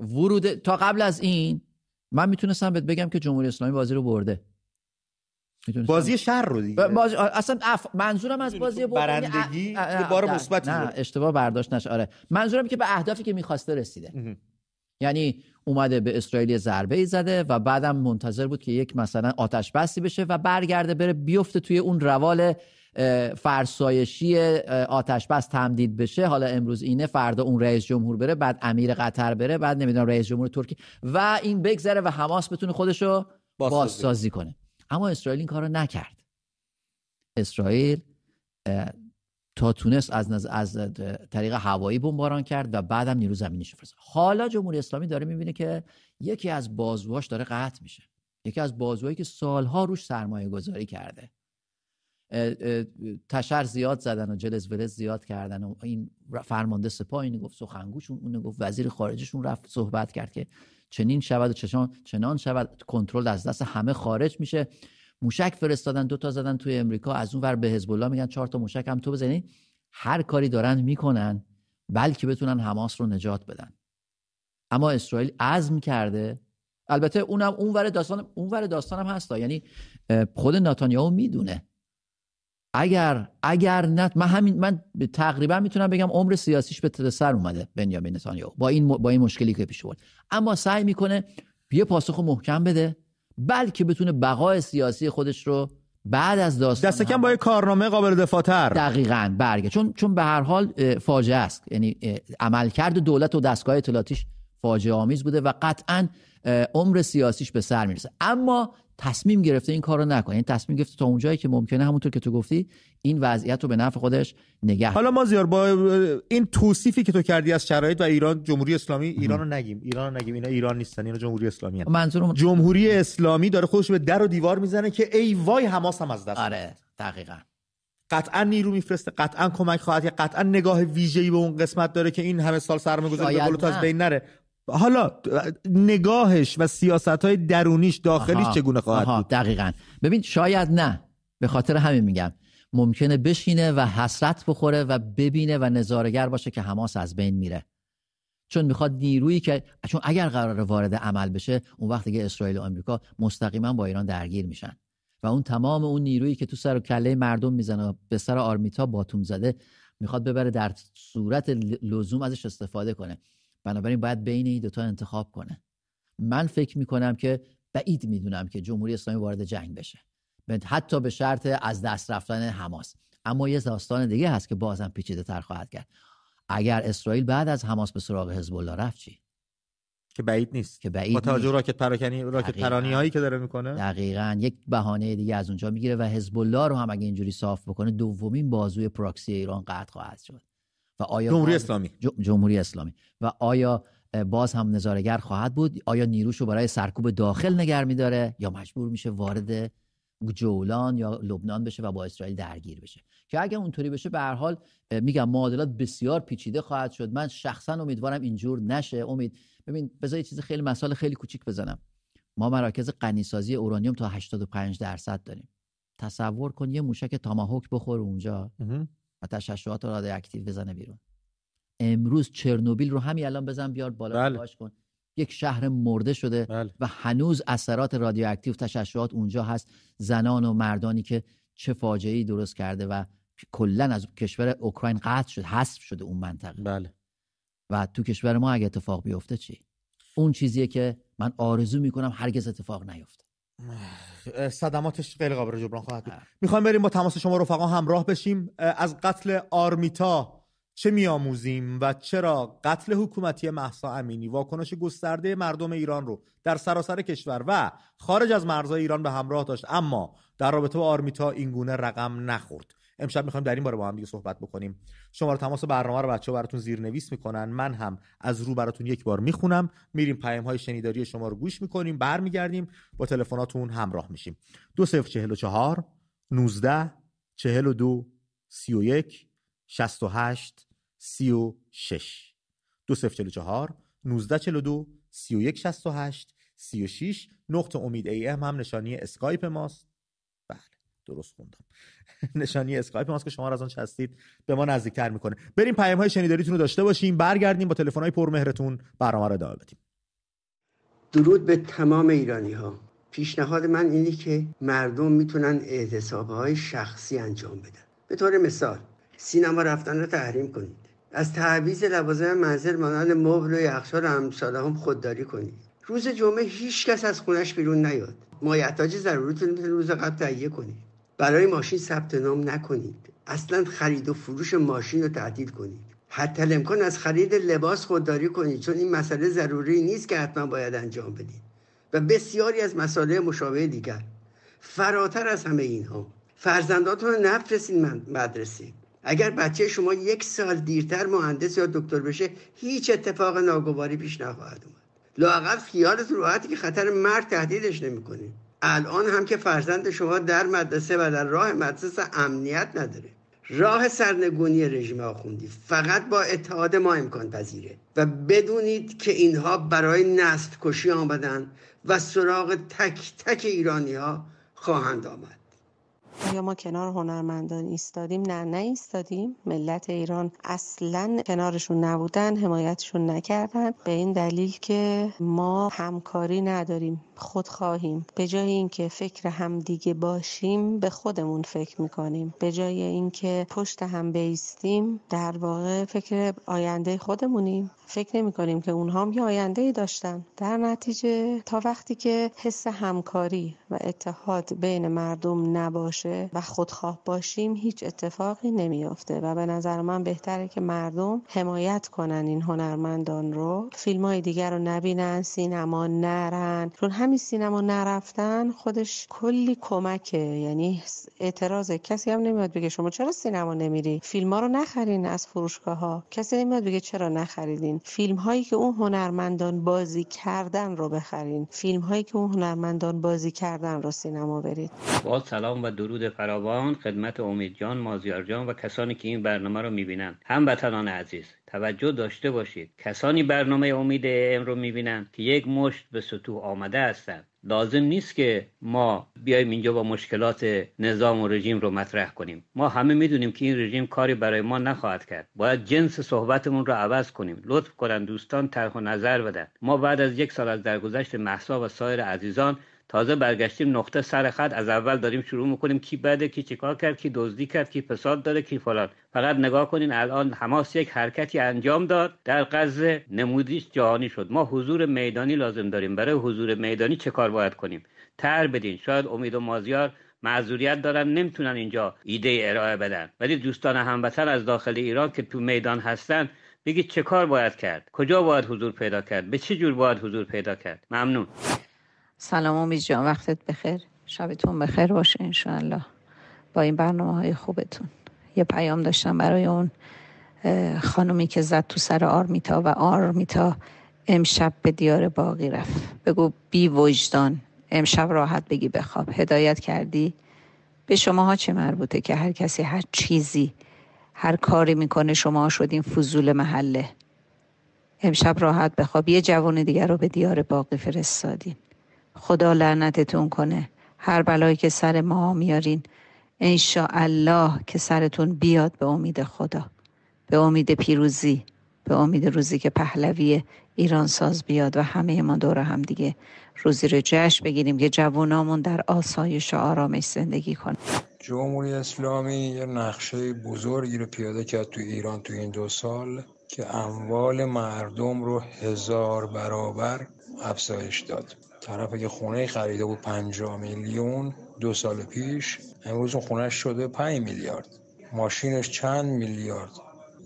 ورود تا قبل از این من می‌تونستم بهت بگم که جمهوری اسلامی بازی رو برده. بازی شر رو دیگه. باز... اصلا اف... منظورم از بازی برندگی یه بار مثبتی نه اشتباه برداشت نشه آره. منظورم که به اهدافی که می‌خواسته رسیده. یعنی اومده به اسرائیل ضربه ای زده و بعدم منتظر بود که یک مثلا آتش بستی بشه و برگرده بره بیفته توی اون روال فرسایشی آتش بس تمدید بشه. حالا امروز اینه فردا اون رئیس جمهور بره بعد امیر قطر بره بعد نمی‌دونم رئیس جمهور ترکیه و این بگذره و حماس بتونه خودشو بازسازی کنه. اما اسرائیل این کارو نکرد. اسرائیل تا تونست از, نز... از طریق هوایی بمباران کرد و بعدم نیرو زمینیش فرستاد. حالا جمهوری اسلامی داره می‌بینه که یکی از بازوهاش داره قطع میشه. یکی از بازوهایی که سالها روش سرمایه گذاری کرده تشر زیاد زدن و جلز ولز زیاد کردن و این فرمانده سپاه اینو گفت سخنگوشون اونو گفت وزیر خارجشون رفت صحبت کرد که چنین شود و چشان چنان شود. کنترل از دست همه خارج میشه. موشک فرستادن دو تا زدن توی امریکا از اون ور به حزب الله میگن چهار تا موشک هم تو بزنی. هر کاری دارن می‌کنن بلکه بتونن حماس رو نجات بدن. اما اسرائیل عزم کرده. البته اونم اون ور داستان اون ور داستانم هستا. یعنی خود ناتانیاهو می‌دونه. اگر اگر نه من همین من تقریبا می‌تونم بگم عمر سیاسیش به سر اومده بنیامین نتانیاهو. با این با این مشکلی که پیش آورد. اما سعی می‌کنه یه پاسخ محکم بده. بلکه بتونه بقای سیاسی خودش رو بعد از داستان دست کم با یه کارنامه قابل دفاع تر دقیقاً برگه. چون چون به هر حال فاجعه است. یعنی عملکرد دولت و دستگاه اطلاعاتیش فاجعه آمیز بوده و قطعا عمر سیاسیش به سر می‌رسه. اما تصمیم گرفته این کار رو نکنه. این تصمیم گرفته تا اونجایی که ممکنه همونطور که تو گفتی این وضعیت رو به نفع خودش نگه حالا ما زیار با این توصیفی که تو کردی از شرایط و ایران جمهوری اسلامی ایران رو نگیم. ایران رو نگیم. اینا ایران نیستن اینا جمهوری اسلامی هستن. منظورم جمهوری اسلامی داره خودش به در و دیوار می‌زنه که ای وای حماس هم از دست آره دقیقاً. قطعا نیرو میفرسته قطعا کمک خواهد کرد قطعا نگاه ویژه‌ای به اون قسمت داره که این همه سال سرمایه‌گذاری به قول از بین نره. حالا نگاهش و سیاست های درونیش داخلیش چگونه خواهد بود؟ دقیقا. ببین شاید نه. به خاطر همین میگم. ممکنه بشینه و حسرت بخوره و ببینه و نظارگر باشه که حماس از بین میره. چون می‌خواد نیرویی که چون اگر قرار وارد عمل بشه اون وقت دیگه اسرائیل و آمریکا مستقیما با ایران درگیر میشن. و اون تمام اون نیرویی که تو سر و کله مردم می‌زنه به سر آرمیتا باتوم زده می‌خواد ببره در صورت لزوم ازش استفاده کنه. بنابراین باید بین این دوتا انتخاب کنه. من فکر می‌کنم که بعید می‌دونم که جمهوری اسلامی وارد جنگ بشه. حتی به شرط از دست رفتن حماس. اما یه داستان دیگه هست که بازم پیچیده تر خواهد کرد. اگر اسرائیل بعد از حماس به سراغ حزب الله رفت چی؟ که بعید نیست. که بعید با توجه راکت پراکنی راکت پرانی هایی که داره می‌کنه. دقیقا. یک بهانه دیگه از اونجا می‌گیره و حزب الله رو هم اگه اینجوری صاف بکنه دومین بازوی پراکسی ایران قطع خواهد شد. و آیا جمهوری اسلامی. جمهوری اسلامی. و آیا باز هم نظارگر خواهد بود؟ آیا نیروش رو برای سرکوب داخل نگر میداره یا مجبور میشه وارد جولان یا لبنان بشه و با اسرائیل درگیر بشه؟ که اگر اونطوری بشه به هر حال میگم معادلات بسیار پیچیده خواهد شد. من شخصا امیدوارم اینجور نشه. امید ببین بذار یه چیز خیلی مسائل خیلی کوچیک بزنم. ما مراکز غنیسازی اورانیوم تا 85 درصد داریم. تصور کن یه موشک تاماهوک بخور اونجا. و تشعشعات رادیواکتیو بزنه بیرون امروز چرنوبیل رو همین الان بزن بیار بالا بله. کن یک شهر مرده شده بله. و هنوز اثرات رادیواکتیو تشعشعات اونجا هست زنان و مردانی که چه فاجعه ای درست کرده و کلا از کشور اوکراین قطع شد حذف شده اون منطقه بله. و تو کشور ما اگه اتفاق بیفته چی اون چیزیه که من آرزو می‌کنم هرگز اتفاق نیفته صدماتش غیر قابل جبران خواهد بود. می‌خوایم بریم با تماس شما رفقا همراه بشیم. از قتل آرمیتا چه میآموزیم و چرا قتل حکومتی محسا امینی واکنش گسترده مردم ایران رو در سراسر کشور و خارج از مرزهای ایران به همراه داشت؟ اما در رابطه با آرمیتا اینگونه رقم نخورد. امشب می‌خوایم در این باره با هم دیگه صحبت بکنیم. شماره تماس برنامه رو بچه‌ها براتون زیرنویس می‌کنن. من هم از رو براتون یک بار می‌خونم. میریم پیام های شنیداری شما رو گوش می‌کنیم برمیگردیم با تلفناتون همراه میشیم. دو صفر چهل و چهار نوزده چهل و دو سی و یک شست و هشت سی و شش. دو صفر چهل و چهار نوزده چهل و دو سی و یک شست و هشت سی و شیش نقطه امید ای ام هم نشانی اسکایپ ماست. بله درست خوندم. نشانی اسکایپ ماست که شما را از آن هستید به ما نزدیکتر می‌کنه. بریم پیام های شنیداریتون رو داشته باشیم برگردیم با تلفن های پرمهرتون برنامه رو ادامه بدیم. درود به تمام ایرانی ها پیشنهاد من اینه که مردم می‌تونن اعتصاب های شخصی انجام بدن. به طور مثال سینما رفتن رو تحریم کنید. از تعویز لوازم منزل مانند مبل و یخچال امثال هم خودداری کنید. روز جمعه هیچ کس از خونش بیرون نیاد. مایحتاج ضروریتون روز قبل تهیه کنید. برای ماشین ثبت نام نکنید. اصلا خرید و فروش ماشین رو تعطیل کنید. حتی امکان از خرید لباس خودداری کنید چون این مسئله ضروری نیست که حتما باید انجام بدید. و بسیاری از مسائل مشابه دیگر. فراتر از همه اینها فرزنداتون رو نفرستین مدرسه. اگر بچه شما یک سال دیرتر مهندس یا دکتر بشه هیچ اتفاق ناگواری پیش نخواهد اومد. لاقل خیالتون راحتی که خطر مرگ تهدیدش نمی‌کنه. الان هم که فرزند شما در مدرسه و در راه مدرسه امنیت نداره. راه سرنگونی رژیم آخوندی فقط با اتحاد ما امکان پذیره و بدونید که اینها برای نسل کشی آمدن و سراغ تک تک ایرانی ها خواهند آمد. آیا ما کنار هنرمندان ایستادیم؟ نه نه ایستادیم. ملت ایران اصلا کنارشون نبودن حمایتشون نکردن. به این دلیل که ما همکاری نداریم خود خواهیم به جای اینکه فکر همدیگه باشیم به خودمون فکر می‌کنیم. به جای اینکه پشت هم بیستیم در واقع فکر آینده خودمونیم. فکر نمی کنیم که اونها هم یه آینده ای داشتن. در نتیجه تا وقتی که حس همکاری و اتحاد بین مردم نباشه و خودخواه باشیم هیچ اتفاقی نمیافته و به نظر من بهتره که مردم حمایت کنن این هنرمندان رو. فیلم های دیگر رو نبینن سینما نرن. چون همین سینما نرفتن خودش کلی کمکه. یعنی اعتراض کسی هم نمیاد بگه شما چرا سینما نمیری؟ فیلم ها رو نخرین از فروشگاه ها کسی نمیاد بگه چرا نخریدین؟ فیلم هایی که اون هنرمندان بازی کردن رو بخرین. فیلم هایی که اون هنرمندان بازی کردن رو سینما برید. با سلام و درود فراوان خدمت امید جان مازیار جان و کسانی که این برنامه رو می‌بینن هموطنان عزیز توجه داشته باشید. کسانی برنامه امید ام رو می‌بینن که یک مشت به سطوح آمده هستند. لازم نیست که ما بیایم اینجا با مشکلات نظام و رژیم رو مطرح کنیم. ما همه می‌دونیم که این رژیم کاری برای ما نخواهد کرد. باید جنس صحبتمون رو عوض کنیم. لطف کنن دوستان طرح و نظر بدن. ما بعد از یک سال از درگذشت محسا و سایر عزیزان تازه برگشتیم نقطه سر خط از اول داریم شروع می‌کنیم کی بده کی چیکار کرد کی دزدی کرد کی فساد داره کی فلان. فقط نگاه کنین الان حماس یک حرکتی انجام داد در غزه نمودیش جهانی شد. ما حضور میدانی لازم داریم. برای حضور میدانی چه کار باید کنیم؟ تر بدین. شاید امید و مازیار معذوریت دارن نمی‌تونن اینجا ایده ارائه بدن. ولی دوستان هموطن از داخل ایران که تو میدان هستن بگید چه کار باید کرد؟ کجا باید حضور پیدا کرد؟ به چه جور باید حضور پیدا کرد؟ ممنون. سلام امید جان وقتت بخیر. شبتون بخیر باشه انشاءالله. با این برنامه های خوبتون. یه پیام داشتم برای اون خانومی که زد تو سر آرمیتا و آرمیتا امشب به دیار باقی رفت. بگو بی وجدان. امشب راحت بگی بخواب. هدایت کردی. به شماها چه مربوطه که هر کسی هر چیزی هر کاری می‌کنه شما شدین فضول محله. امشب راحت بخواب. یه جوان دیگر رو به دیار باقی فرستادین. خدا لعنتتون کنه. هر بلایی که سر ما میارین الله که سرتون بیاد به امید خدا. به امید پیروزی به امید روزی که پهلوی ایران ساز بیاد و همه ما دور هم دیگه روزی رو جشن بگیریم که جوانامون در آسایش و آرامش زندگی کنه. جمهوری اسلامی یه نقشه بزرگی رو پیاده کرد تو ایران تو این دو سال که اموال مردم رو هزار برابر افزایش داد. طرف که خونه خریده بود 50 میلیون دو سال پیش امروز اون خونهش شده 5 میلیارد. ماشینش چند میلیارد.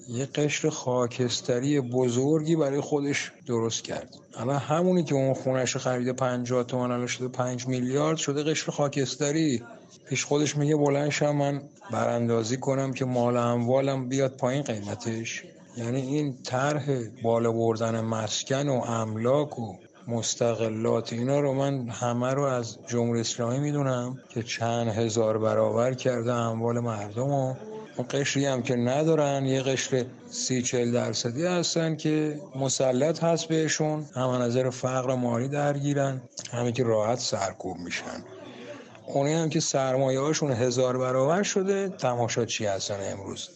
یه قشر خاکستری بزرگی برای خودش درست کرد. اما همونی که اون خونش خریده 50 تومن الان شده 5 میلیارد شده قشر خاکستری. پیش خودش میگه بلنشم من براندازی کنم که مال اموالم بیاد پایین قیمتش. یعنی این طرح بالا بردن مسکن و املاک و مستقلات اینا رو من همه رو از جمهوری اسلامی می‌دونم که چند هزار برابر کرده اموال مردم و قشری هم که ندارن یه قشر سی چل درصدی هستن که مسلط هست بهشون هم نظر فقر مالی درگیرن همه که راحت سرکوب میشن. اونی هم که سرمایه هاشون هزار برابر شده تماشا چی هستن امروز.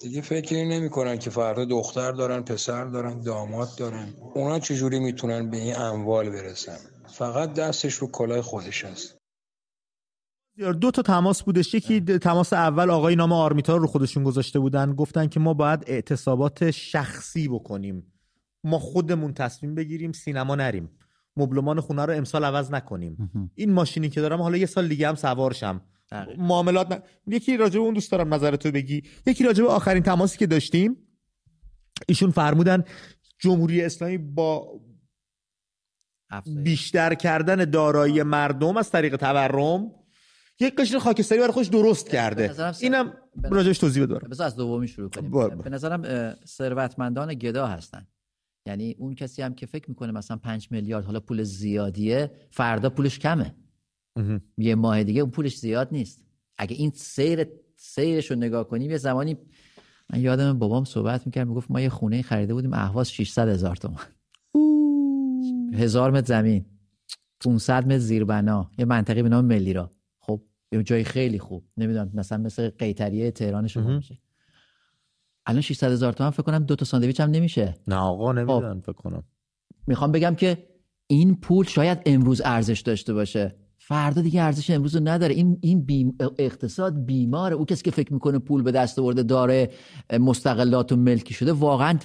دیگه فکری نمی‌کنن که فردا دختر دارن پسر دارن داماد دارن. اونا چجوری می‌تونن به این اموال برسن؟ فقط دستش رو کلاه خودش هست. دو تا تماس بودش. یکی تماس اول آقای نام آرمیتا رو خودشون گذاشته بودن. گفتن که ما باید اعتصابات شخصی بکنیم. ما خودمون تصمیم بگیریم سینما نریم. مبلمان خونه رو امسال عوض نکنیم. این ماشینی که دارم حالا یه سال دیگه هم سوارشم. معاملات ن... یکی راجع اون دوست دارم نظرتو بگی. یکی راجع به آخرین تماسی که داشتیم ایشون فرمودن جمهوری اسلامی با بیشتر کردن دارایی مردم از طریق تورم یک قشر خاکستری برای خودش درست کرده. اینم راجعش توضیح بده بذار از دومی شروع کنیم. بار بار. به نظرم ثروتمندان گدا هستن. یعنی اون کسی هم که فکر می‌کنه مثلا 5 میلیارد حالا پول زیادیه فردا پولش کمه. یه ماه دیگه اون پولش زیاد نیست. اگه این سیر سیرش رو نگاه کنیم یه زمانی من یادم بابام صحبت می‌کرد می‌گفت ما یه خونه خریده بودیم اهواز 600 هزار تومان. هزار متر زمین 500 متر زیربنا یه منطقه به نام ملیرا. خب یه جای خیلی خوب. نمی‌دونم مثلا مثل قیطریه تهران شما. میشه. الان 600 هزار تومان فکر کنم دو تا ساندویچ هم نمیشه. نه آقا نمی‌دونم فکر کنم. می‌خوام بگم که این پول شاید امروز ارزش داشته باشه. فردا دیگه ارزش امروز رو نداره. این این بیم اقتصاد بیماره او کسی که فکر می‌کنه پول به دست آورده داره مستقلات و ملکی شده واقعا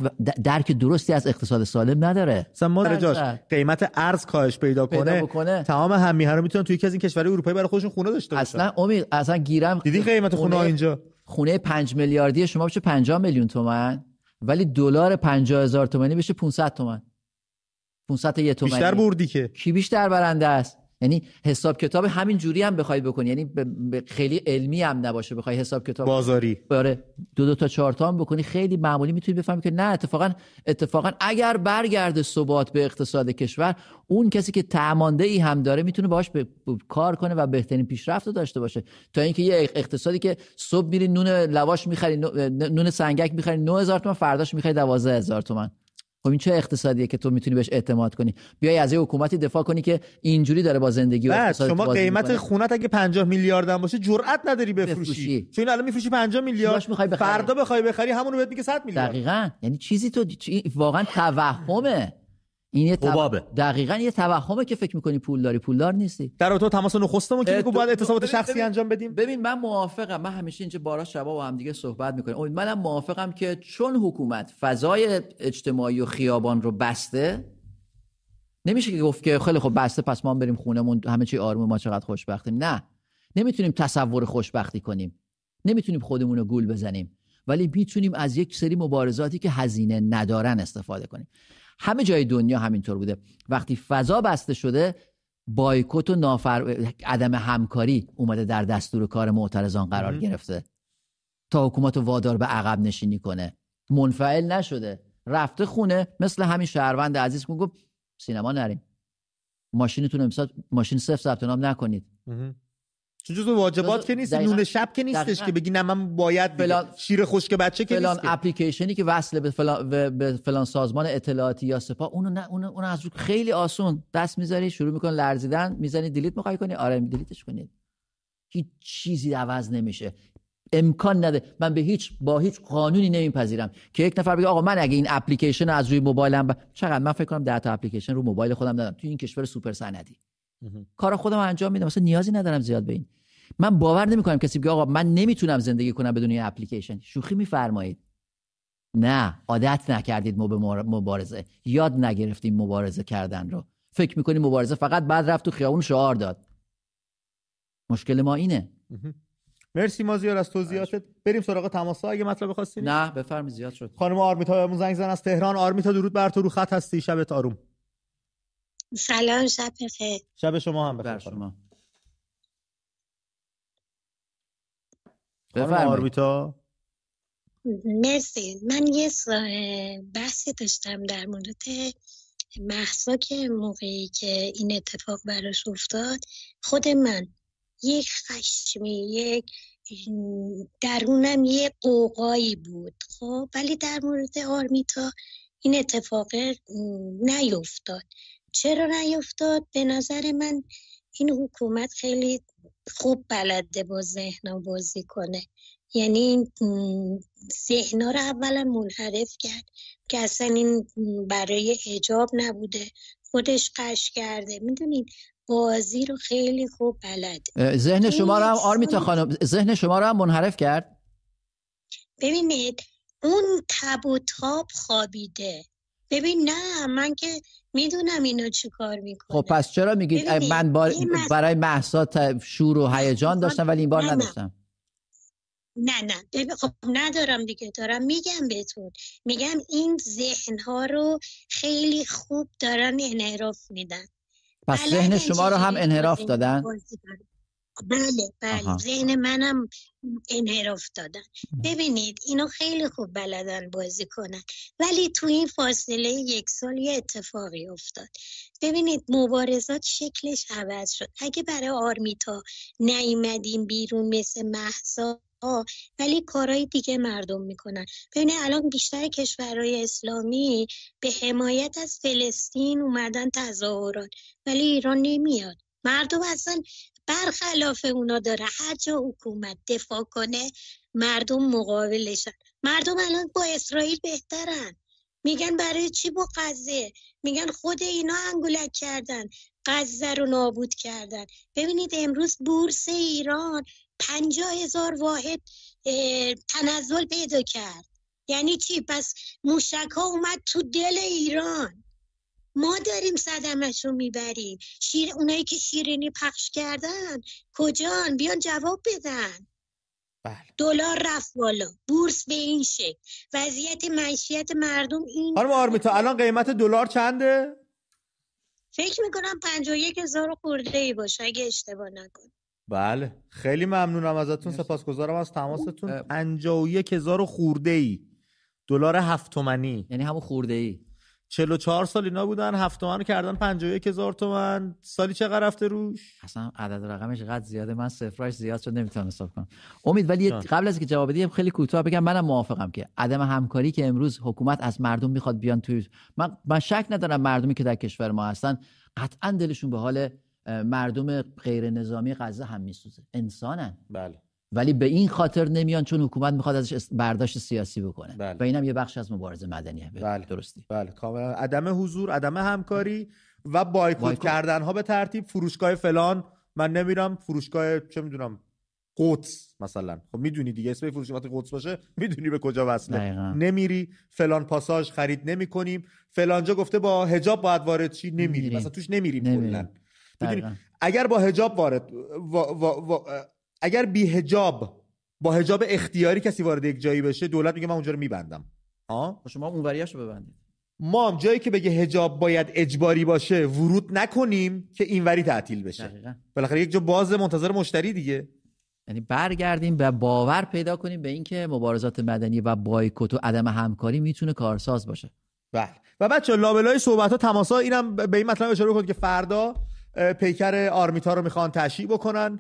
درک درستی از اقتصاد سالم نداره. ما در جاش درصد. قیمت ارز کاهش پیدا پیدا کنه. تمام همیه رو می‌تونن توی یکی از این کشورهای اروپایی برای خودشون خونه داشته باشن. اصلا امید اصلا گیرم دیدی قیمت خونه ها اینجا؟ خونه 5 میلیاردی شما بشه 50 میلیون تومن ولی دلار 50 هزار تومانی بشه 500 تومن 500 تا یه تومانی. بیشتر بردی که. کی بیشتر برنده است؟ یعنی حساب کتاب همین جوری هم بخوای بکنی. یعنی به خیلی علمی هم نباشه بخوای حساب کتاب بازاری. آره دو دو تا چهار تا هم بکنی. خیلی معمولی می‌تونی بفهمی که نه اتفاقا اتفاقا اگر برگرده ثبات به اقتصاد کشور اون کسی که تعمانده ای هم داره می‌تونه باهاش به- به- کار کنه و بهترین پیشرفت رو داشته باشه. تا اینکه یه اقتصادی که صبح میری نون لواش می‌خری نون سنگک می‌خری 9000 تومان فرداش می‌خری 12000 تومان خب این چه اقتصادیه که تو می‌تونی بهش اعتماد کنی؟ بیای از یه حکومتی دفاع کنی که اینجوری داره با زندگی و بعد اقتصادت شما قیمت. خونت اگه 50 میلیارد هم باشه جرئت نداری بفروشی. بفروشی. چون الان میفروشی 50 میلیارد. فردا بخوای بخری همون رو بهت میگه 100 میلیارد. دقیقا. یعنی چیزی تو واقعا توهمه. این یه حبابه. دقیقا یه توهمه که فکر می‌کنی پول داری. پولدار نیستی. در تو تماس نخستمون که تو- باید اعتصابات ببین- شخصی ببین- انجام بدیم. ببین من موافقم. من همیشه اینجا بارا شبا با هم دیگه صحبت می‌کنیم. امید منم موافقم که چون حکومت فضای اجتماعی و خیابان رو بسته نمیشه که گفت که خیلی خب بسته پس ما هم بریم خونمون همه چی آرومه ما چقدر خوشبختیم. نه. نمی‌تونیم تصور خوشبختی کنیم. نمی‌تونیم خودمون رو گول بزنیم. ولی می‌تونیم از یک سری مبارزاتی که هزینه ندارن استفاده کنیم. همه جای دنیا همینطور بوده. وقتی فضا بسته شده بایکوت و نافر... عدم همکاری اومده در دستور کار معترضان قرار مهم. گرفته. تا حکومت وادار به عقب نشینی کنه. منفعل نشده. رفته خونه مثل همین شهروند عزیز گفت سینما نریم ماشینتون امسال ماشین صفر ثبت نام نکنید. چون جزو واجبات که نیست. نون شب که نیستش دقیقاً. که بگی نه من باید. فلان- شیر خشک بچه که فلان نیست. اپلیکیشنی که وصل به فلان, به- فلان سازمان اطلاعاتی یا سپاه اونو نه اونو, اونو از رو خیلی آسون دست می‌ذاری شروع میکن لرزیدن می‌زنی دیلیت می‌خوای کنی آره دیلیتش کنید. هیچ چیزی عوض نمیشه. امکان نده. من به هیچ با هیچ قانونی نمیپذیرم که یک نفر بگه آقا من اگه این اپلیکیشن از روی موبایلم ب... چقدر؟ من فکر کنم 10 تا اپلیکیشن رو موبایل خودم دارم. تو این کشور سوپر سندی. کار خودم انجام میدم. مثلا نیازی ندارم زیاد به این. من باور نمی‌کنم کسی بگه آقا من نمی‌تونم زندگی کنم بدون یه اپلیکیشن. شوخی میفرمایید. نه عادت نکردید ما به مبار- مبارزه. یاد نگرفتیم مبارزه کردن رو. فکر می‌کنیم مبارزه فقط بعد رفت تو خیابون شعار داد. مشکل ما اینه. مرسی مازیار از توضیحاتت. بریم سراغ تماس اگه مطلب نیست نه بفرمی زیاد شد. خانم آرمیتا بهمون زنگ زن از تهران. آرمیتا درود بر تو. رو خط هستی. شبت آروم. سلام شب بخیر. شب شما هم بخیر. شما. آرمیتا مرسی. من یه بحثی داشتم در مورد محسا که موقعی که این اتفاق براش افتاد. خود من یک خشمی یک درونم یه قوقایی بود. خب ولی در مورد آرمیتا این اتفاق نیفتاد. چرا نیفتاد؟ به نظر من این حکومت خیلی خوب بلده با ذهنم بازی کنه. یعنی ذهنا رو اولا منحرف کرد که اصلا این برای اجاب نبوده. خودش قش کرده. می‌دونید؟ بازی رو خیلی خوب بلده. ذهن شما رو هم آرمیتا خانم ذهن شما رو هم منحرف کرد؟ ببینید اون تب و تاب خوابیده. ببین نه من که می‌دونم اینو چی کار می‌کنه خب پس چرا میگید من با... یه مس- برای محسا شور و هیجان داشتم ولی این بار نه،. نداشتم. نه نه. ببین خب ندارم دیگه. دارم میگم بهتون. میگم این ذهنها رو خیلی خوب دارن انحراف میدن. پس ذهن شما رو هم انحراف دادن. بله بله. ذهن منم انحراف دادن. ببینید اینو خیلی خوب بلدن بازی کنن. ولی تو این فاصله یک سال یه اتفاقی افتاد. ببینید مبارزات شکلش عوض شد. اگه برای آرمیتا نیومدیم بیرون مثل محسا ولی کارهای دیگه مردم می‌کنن. ببینید الان بیشتر کشورهای اسلامی به حمایت از فلسطین اومدن تظاهرات. ولی ایران نمیاد. مردم اصلا برخلاف اونا داره هر جا حکومت دفاع کنه مردم مقابلشن. مردم الان با اسرائیل بهترن. میگن برای چی با غزه؟ میگن خود اینا انگولک کردن. غزه رو نابود کردن. ببینید امروز بورس ایران پنجاه هزار واحد تنزل پیدا کرد. یعنی چی؟ پس موشک ها اومد تو دل ایران. ما داریم صدمش رو می‌بریم. شیر اونایی که شیرینی پخش کردن کجان؟ بیان جواب بدن. بله. دلار رفت بالا. بورس به این شکل. وضعیت معیشت مردم این خانم آرمیتا الان قیمت دلار چنده؟ فکر می‌کنم یک هزار خورده ای باشه اگه اشتباه نکن بله. خیلی ممنونم ازتون. سپاسگزارم از تماستون. 51 هزار خورده ای دلار هفت تومنی. یعنی همون خورده ای 44 سال اینا بودن هفت تومن کردن 51 هزار تومن. سالی چقدر رفته روش؟ اصلا عدد رقمش قد زیاده من صفرش زیاد شد نمی‌تونم حساب کنم. امید ولی قبل از که جواب بدیم خیلی کوتاه بگم منم موافقم که عدم همکاری که امروز حکومت از مردم می‌خواد بیان توی من من شک ندارم مردمی که در کشور ما هستن قطعا دلشون به حال مردم غیر نظامی غزه هم میسوزه. انسانن. بله. ولی به این خاطر نمیان چون حکومت می‌خواد ازش برداشت سیاسی بکنه. بله. و اینم یه بخش از مبارزه مدنیه. بله. درستی. بله. کاملا. عدم حضور عدم همکاری و بایکوت کردن ها به ترتیب فروشگاه فلان. من نمیرم فروشگاه چه می‌دونم قدس مثلا. خب می‌دونی دیگه اسم فروشگاه قدس باشه می‌دونی به کجا وصله. نمیری فلان پاساژ خرید نمی‌کنیم. فلانجا گفته با حجاب باید وارد چی؟ نمیری مثلا توش نمیریم کلا. اگر با حجاب وارد و... و... و... اگر بی هجاب با هجاب اختیاری کسی وارد یک جایی بشه دولت میگه من اونجا رو میبندم. ها خب شما اونوریاشو ببندید. ما هم جایی که بگه هجاب باید اجباری باشه ورود نکنیم که اینوری تعطیل بشه. بالاخره یک جا باز منتظر مشتری دیگه. یعنی برگردیم به باور پیدا کنیم به اینکه مبارزات مدنی و بایکوت و عدم همکاری می‌تونه کارساز باشه. بله. و بچه لابلای صحبت ها تماسا اینم به این مطلب اشاره کنید که فردا پیکر آرمیتا رو می‌خوان تشییع بکنن.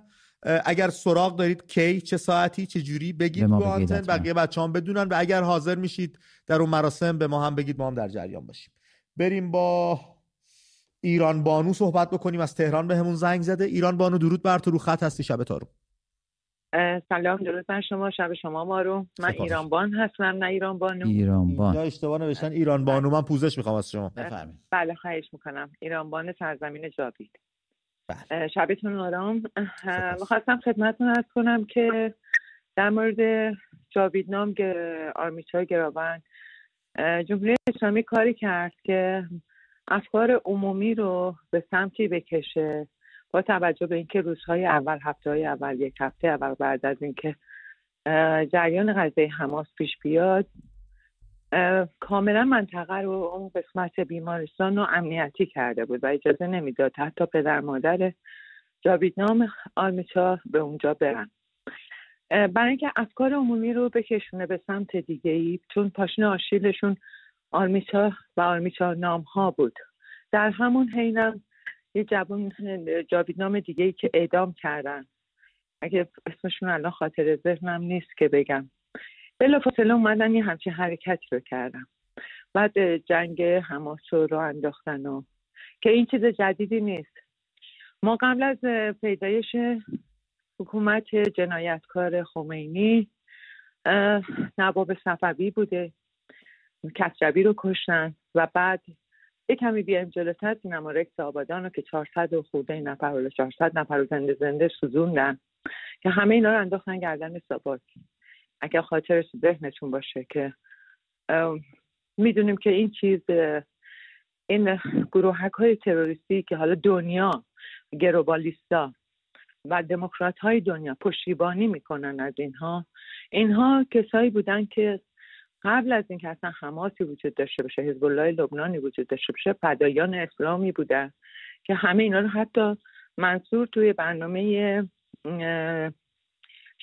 اگر سراغ دارید کی چه ساعتی چه جوری بگید با آنتن بقیه بچه هم بدونن و اگر حاضر میشید در اون مراسم به ما هم بگید ما هم در جریان باشیم. بریم با ایران بانو صحبت بکنیم. از تهران به همون زنگ زده. ایران بانو درود بر تو. رو خط هستی. شب تارو سلام. درود بر شما. شب شما ما رو من ایران بان هستم نه ایران بانو. ایران بان. اشتباه نوشتن. ایران بانو. من پوزش می‌خوام از شما. بفرمایید. بله خواهش می‌کنم. ایران بان سرزمین جاوید. بله. شبتون آرام. می‌خواستم خدمتتون ارز کنم که در مورد جاویدنام آرمیچای گراوند جمهوری اسلامی کاری کرد که افکار عمومی رو به سمتی بکشه با توجه به اینکه روزهای اول هفته های اول یک هفته اول بعد از اینکه جریان غزه حماس پیش بیاد. کاملا منطقه رو اون قسمت بیمارستان رو امنیتی کرده بود و اجازه نمی‌داد حتی پدر مادر جاویدنام آرمیچا به اونجا برن. برای اینکه افکار عمومی رو بکشونه به سمت دیگه ای چون پاشن آشیلشون آرمیچا و آرمیچا نام ها بود. در همون حینم یه جوان جاویدنام دیگه ای که اعدام کردن. اگه اسمشون الان خاطر ذهنم نیست که بگم. فاصله اومدن یه همچین حرکتی رو کردم. بعد جنگ حماس رو انداختن و که این چیز جدیدی نیست. ما قبل از پیدایش حکومت جنایتکار خمینی نواب صفوی بوده. کسروی رو کشتن و بعد یه کمی بیایم جلوتر سینما رکس آبادان رو که 400 و خورده نفر و 400 نفر رو زنده زنده سوزوندن که همه اینا رو انداختن گردن ساباک اگر خاطر ذهنتون باشه که می‌دونیم که این چیز این گروهک های تروریستی که حالا دنیا گروبالیستا و دموکرات های دنیا پشتیبانی می‌کنن از اینها اینها کسایی بودن که قبل از اینکه اصلا حماسی وجود داشته باشه حزب الله لبنانی وجود داشته باشه پدایان اسلامی بودن که همه اینا رو حتی منصور توی برنامه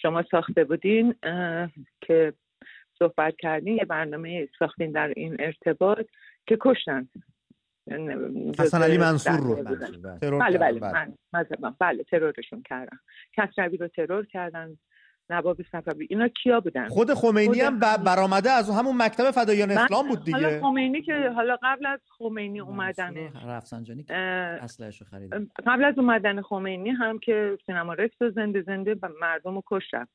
شما ساخته بودین که صحبت کردین یه برنامه ساختین در این ارتباط که کشتن. حسن علی منصور رو. بله بله بله, بله ترورشون کردن. کسروی رو ترور کردن. نواب صفوی. اینا کیا بودن؟ خود خمینی هم برآمده از همون مکتب فدایان اسلام بود دیگه. حالا خمینی که حالا قبل از خمینی اومدن. رفسنجانی خرید قبل از اومدن خمینی هم که سینما رکس و زنده زنده و مردم رو کشتن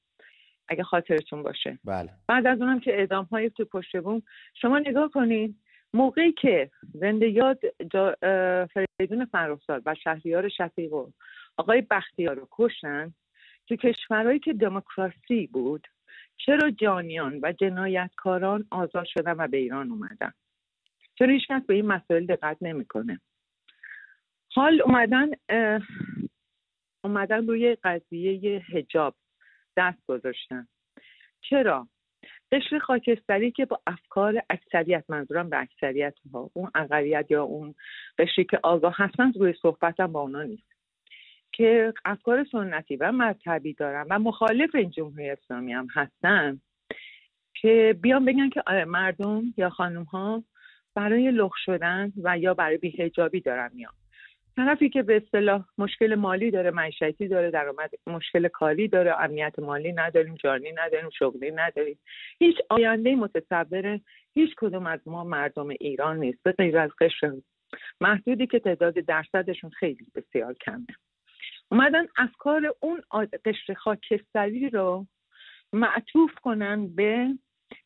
اگه خاطرتون باشه. بله. بعد از اونم که اعدام های تو پشت بوم. شما نگاه کنین موقعی که زنده یاد فریدون فرخزاد و شهریار شفیق و آقای بختیار رو کشتن تو کشورهایی که دموکراسی بود چرا جانیان و جنایتکاران آزاد شدن و به ایران اومدن؟ چرا هیچ به این مسائل دقت نمی‌کنه. حال اومدن اومدن روی قضیه هجاب دست گذاشتن. چرا؟ قشر خاکستری که با افکار اکثریت منظورم به اکثریت ها اون اقلیت یا اون قشری که آگاه هستن روی صحبتم با اونا نیست. که افکار سنتی و مذهبی دارن و مخالف این جمهوری اسلامی هم هستن که بیان بگن که آره مردم یا خانم ها برای لخ شدن و یا برای بیهجابی دارن میان. طرفی که به اصطلاح مشکل مالی داره معیشتی داره درآمد مشکل کاری داره امنیت مالی نداریم جانی نداریم شغلی نداریم. هیچ آینده متصور هیچ کدوم از ما مردم ایران نیست به غیر از قشر محدودی که تعداد درصدشون خیلی بسیار کمه. اومدن افکار اون قشر خاکستری رو معطوف کنن به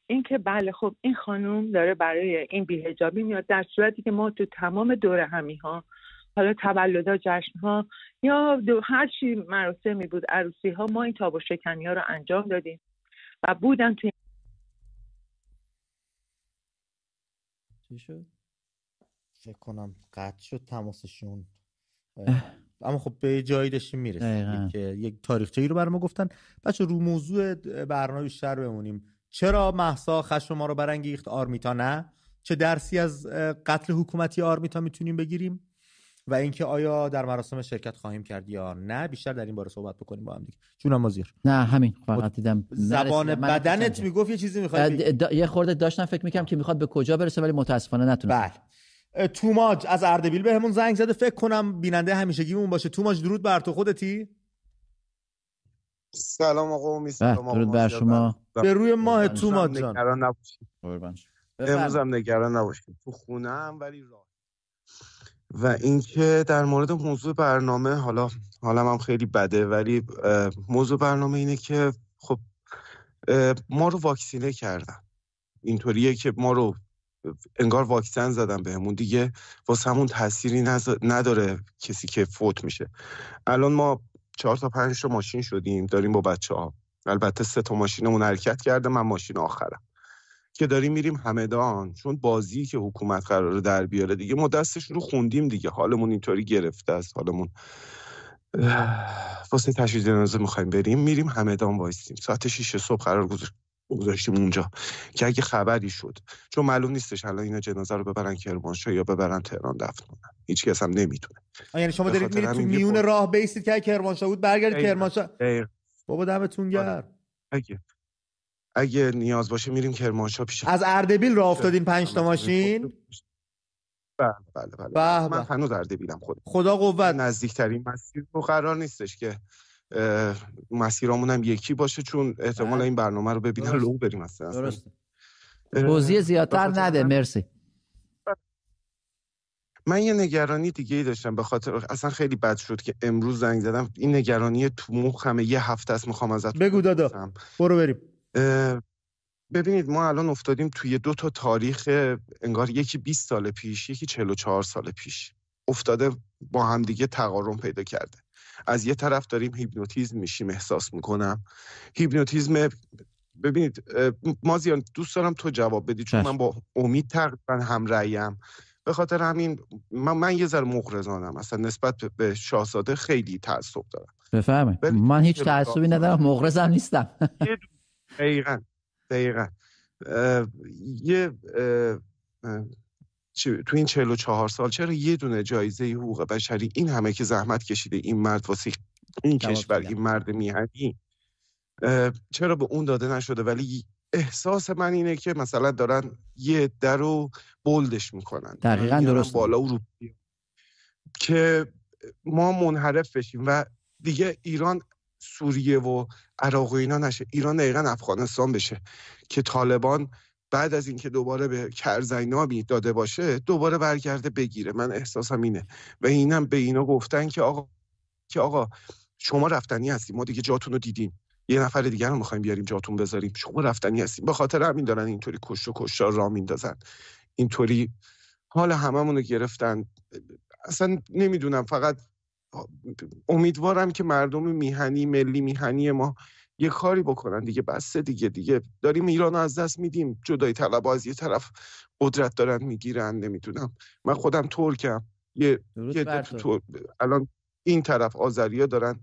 اینکه بله خب این خانم داره برای این بیهجابی میاد در صورتی که ما تو تمام دور همی ها حالا تولدها جشن ها یا هر چی مراسمی بود عروسی ها ما این تاب و شکنی ها رو انجام دادیم و بودن توی چی شد؟ فکر کنم قطع شد تماسشون اما خب به جایی داشتیم می‌رسیم که یک تاریخچه ای رو برای ما گفتن. بچه رو موضوع برنامه بیشتر بمونیم. چرا محسا خشم ما رو برانگیخت آرمیتا؟ نه. چه درسی از قتل حکومتی آرمیتا می‌تونیم بگیریم؟ و اینکه آیا در مراسم شرکت خواهیم کرد یا نه؟ بیشتر در این باره صحبت بکنیم با هم دیگه. جونم مازیر نه همین. فقط دیدم زبان بدنت می‌گفت یه چیزی می‌خواد یه خورده داشتم فکر می‌کنم که می‌خواد به کجا برسه ولی متاسفانه نتونست. بله. توماج از اردبیل به همون زنگ زده. فکر کنم بیننده همیشگیمون باشه. توماج درود بر تو. خودتی؟ سلام آقا. سلام. درود بر شما. به روی ماه توماج جان. نگران نباشید. امروز هم نگران نباشید. تو خونه هم ولی راه. و اینکه در مورد موضوع برنامه حالا حالا هم خیلی بده ولی موضوع برنامه اینه که خب ما رو واکسینه کردن. اینطوریه که ما رو انگار واکسن زدن بهمون. دیگه واسه همون تأثیری نداره کسی که فوت میشه. الان ما چهار تا پنج تا ماشین شدیم داریم با بچه ها البته سه تا ماشینمون حرکت کرده من ماشین آخرم. که داریم میریم همدان چون بازی که حکومت قراره در بیاره دیگه ما دستشون رو خوندیم دیگه. حالمون اینطوری گرفته است حالمون. واسه تشریح جنازه می‌خوایم بریم میریم همدان وایستیم ساعت 6 صبح قرار گذاشتیم اونجا که اگه خبری شد. چون معلوم نیستش الان اینا جنازه رو ببرن کرمانشاه یا ببرن تهران دفن کنن. هیچ کس هم نمی‌تونه یعنی شما دارید میرید تو میون راه بیستید که کرمانشاه بود برگردید کرمانشاه. بابا دمتون آره. گرم. اگه اگه نیاز باشه میریم کرمانشاه پیش از اردبیل راه افتادین پنج تا ماشین؟ بله بله بله, بله. من هنوز اردبیلم خود خدا قوت. نزدیکترین مسیر رو قرار نیستش که مسیرامون هم یکی باشه چون احتمال بله. این برنامه رو ببینن لو بریم اصلا. درسته. توضیح زیادتر نده. مرسی. من یه نگرانی دیگه ای داشتم به خاطر اصلا خیلی بد شد که امروز زنگ زدم. این نگرانی تو مخمه یه هفته است می‌خوام ازت بگو دادا. برو بریم. ببینید ما الان افتادیم توی دو تا تاریخ انگار یکی 20 سال پیش یکی 44 سال پیش. افتاده با همدیگه تقارن پیدا کرده. از یه طرف داریم هیپنوتیزم میشیم احساس می‌کنم. هیپنوتیزم ببینید مازیان دوست دارم تو جواب بدی چون من با امید تقریبا هم رأیم به خاطر همین من, من یه ذره مغرضانم. اصلا نسبت به شاهزاده خیلی تعصب دارم. بفهمه من هیچ تعصبی ندارم مغرضم نیستم. دقیقا. دقیقا. یه تو این 44 سال چرا یه دونه جایزه حقوق بشری این همه که زحمت کشیده این مرد واسه این کشور این مرد میهنی. چرا به اون داده نشده؟ ولی احساس من اینه که مثلا دارن یه در رو بلدش می‌کنن. دقیقا درست بالا و رو که ما منحرف بشیم و دیگه ایران سوریه و عراق و اینا نشه. ایران دقیقا افغانستان بشه. که طالبان بعد از اینکه دوباره به کرزینابی داده باشه دوباره برگرده بگیره. من احساسم اینه. و اینم به اینا گفتن که آقا که آقا شما رفتنی هستی. ما دیگه جاتون رو دیدیم. یه نفر دیگر رو می‌خوایم بیاریم جاتون بذاریم. شما رفتنی هستیم به خاطر همین دارن اینطوری کش و کشتار را میندازن. اینطوری حال هممون رو گرفتن. اصلا نمی‌دونم. فقط امیدوارم که مردم میهنی ملی میهنی ما یه کاری بکنن دیگه بسته دیگه دیگه. داریم ایران از دست میدیم. جدای طلب از یه طرف قدرت دارن می‌گیرن نمی‌دونم. من خودم ترکم. یه, یه الان این طرف آذریا دارن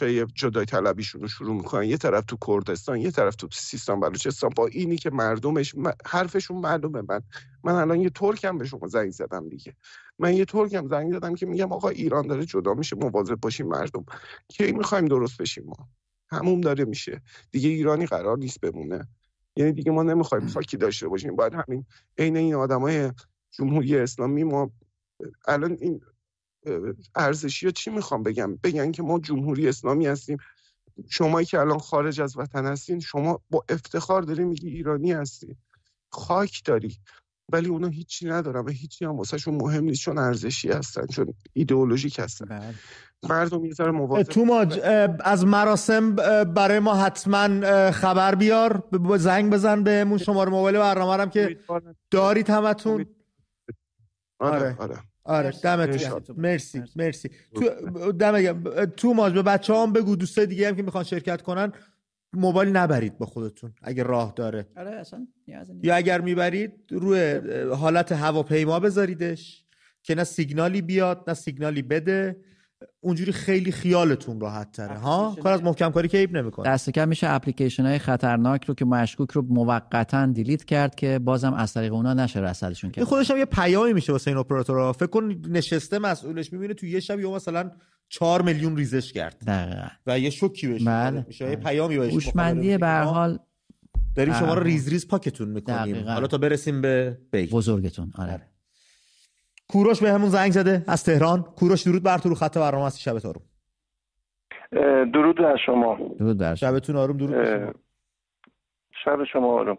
های جدای طلبیشون رو شروع می‌کنن. یه طرف تو کردستان یه طرف تو سیستان بلوچستان. با اینی که مردمش حرفشون معلومه. من من الان یه ترکم به شما زنگ زدم دیگه. من یه ترکم زنگ زدم که میگم آقا ایران داره جدا میشه مواظب باشیم مردم. کی می‌خوایم درست بشیم ما؟ همون داره میشه. دیگه ایرانی قرار نیست بمونه. یعنی دیگه ما نمی‌خوایم خاکی داشته باشیم. باید همین عین این آدمای جمهوری اسلامی ما الان این ارزشی ها چی می‌خوام بگم؟ بگن که ما جمهوری اسلامی هستیم. شمایی که الان خارج از وطن هستین شما با افتخار داری میگی ایرانی هستی. خاک داری. ولی اونا هیچی ندارن و هیچی هم واسه مهم نیست چون ارزشی هستن چون ایدئولوژیک هستن. بله. مردم یه ذره تو ماج از مراسم برای ما حتما خبر بیار. زنگ بزن بهمون شماره موبایل برنامه هم که دارید همتون. آره آره, آره. آره دمت مرسی مرسی. تو دم تو ماج به بچه هم بگو دوستای دیگه هم که می‌خوان شرکت کنن موبایل نبرید با خودتون اگه راه داره. آره اصلا یا اگر می‌برید روی حالت هواپیما بذاریدش که نه سیگنالی بیاد نه سیگنالی بده. اونجوری خیلی خیالتون راحت تره ها؟ کار از محکم کاری که عیب نمی‌کنه؟ دست کم میشه اپلیکیشن های خطرناک رو که مشکوک رو موقتا دیلیت کرد که بازم از طریق اونا نشه رصدشون کرد خودش هم یه پیامی میشه واسه این اپراتورها. فکر کن نشسته مسئولش می‌بینه تو یه شب یا مثلا 4 میلیون ریزش کرد. دقیقاً. و یه شوکی بشه بله. میشه یه پیامی بهش هوشمندی به حال. داریم شما رو ریز ریز پاکتون می‌کنیم. حالا تا برسیم به بیگ بزرگتون. آره. کوروش به همون زنگ زده از تهران. کوروش درود بر تو رو خط برنامه هستی. شبت آروم. درود بر شما. درود بر شبتون آروم درود بر شب شما آروم.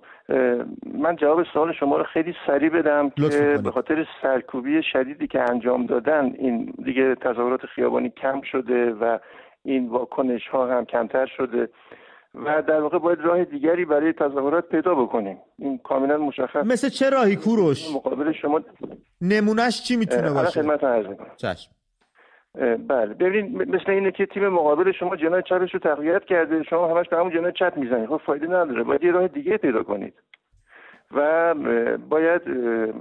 من جواب سوال شما رو خیلی سریع بدم که به خاطر سرکوبی شدیدی که انجام دادن این دیگه تظاهرات خیابانی کم شده و این واکنش ها هم کمتر شده. و در واقع باید راه دیگری برای تظاهرات پیدا بکنیم. این کاملا مشخص. مثل چه راهی کوروش؟ مقابل شما نمونهش چی می‌تونه باشه؟ خدمت عرض می‌کنم. چشم. بله. ببینید مثل اینه که تیم مقابل شما جنای چپش رو تقویت کرده. شما همش به همون جنای چپ می‌زنید. خب فایده نداره. باید یه راه دیگه پیدا کنید. و باید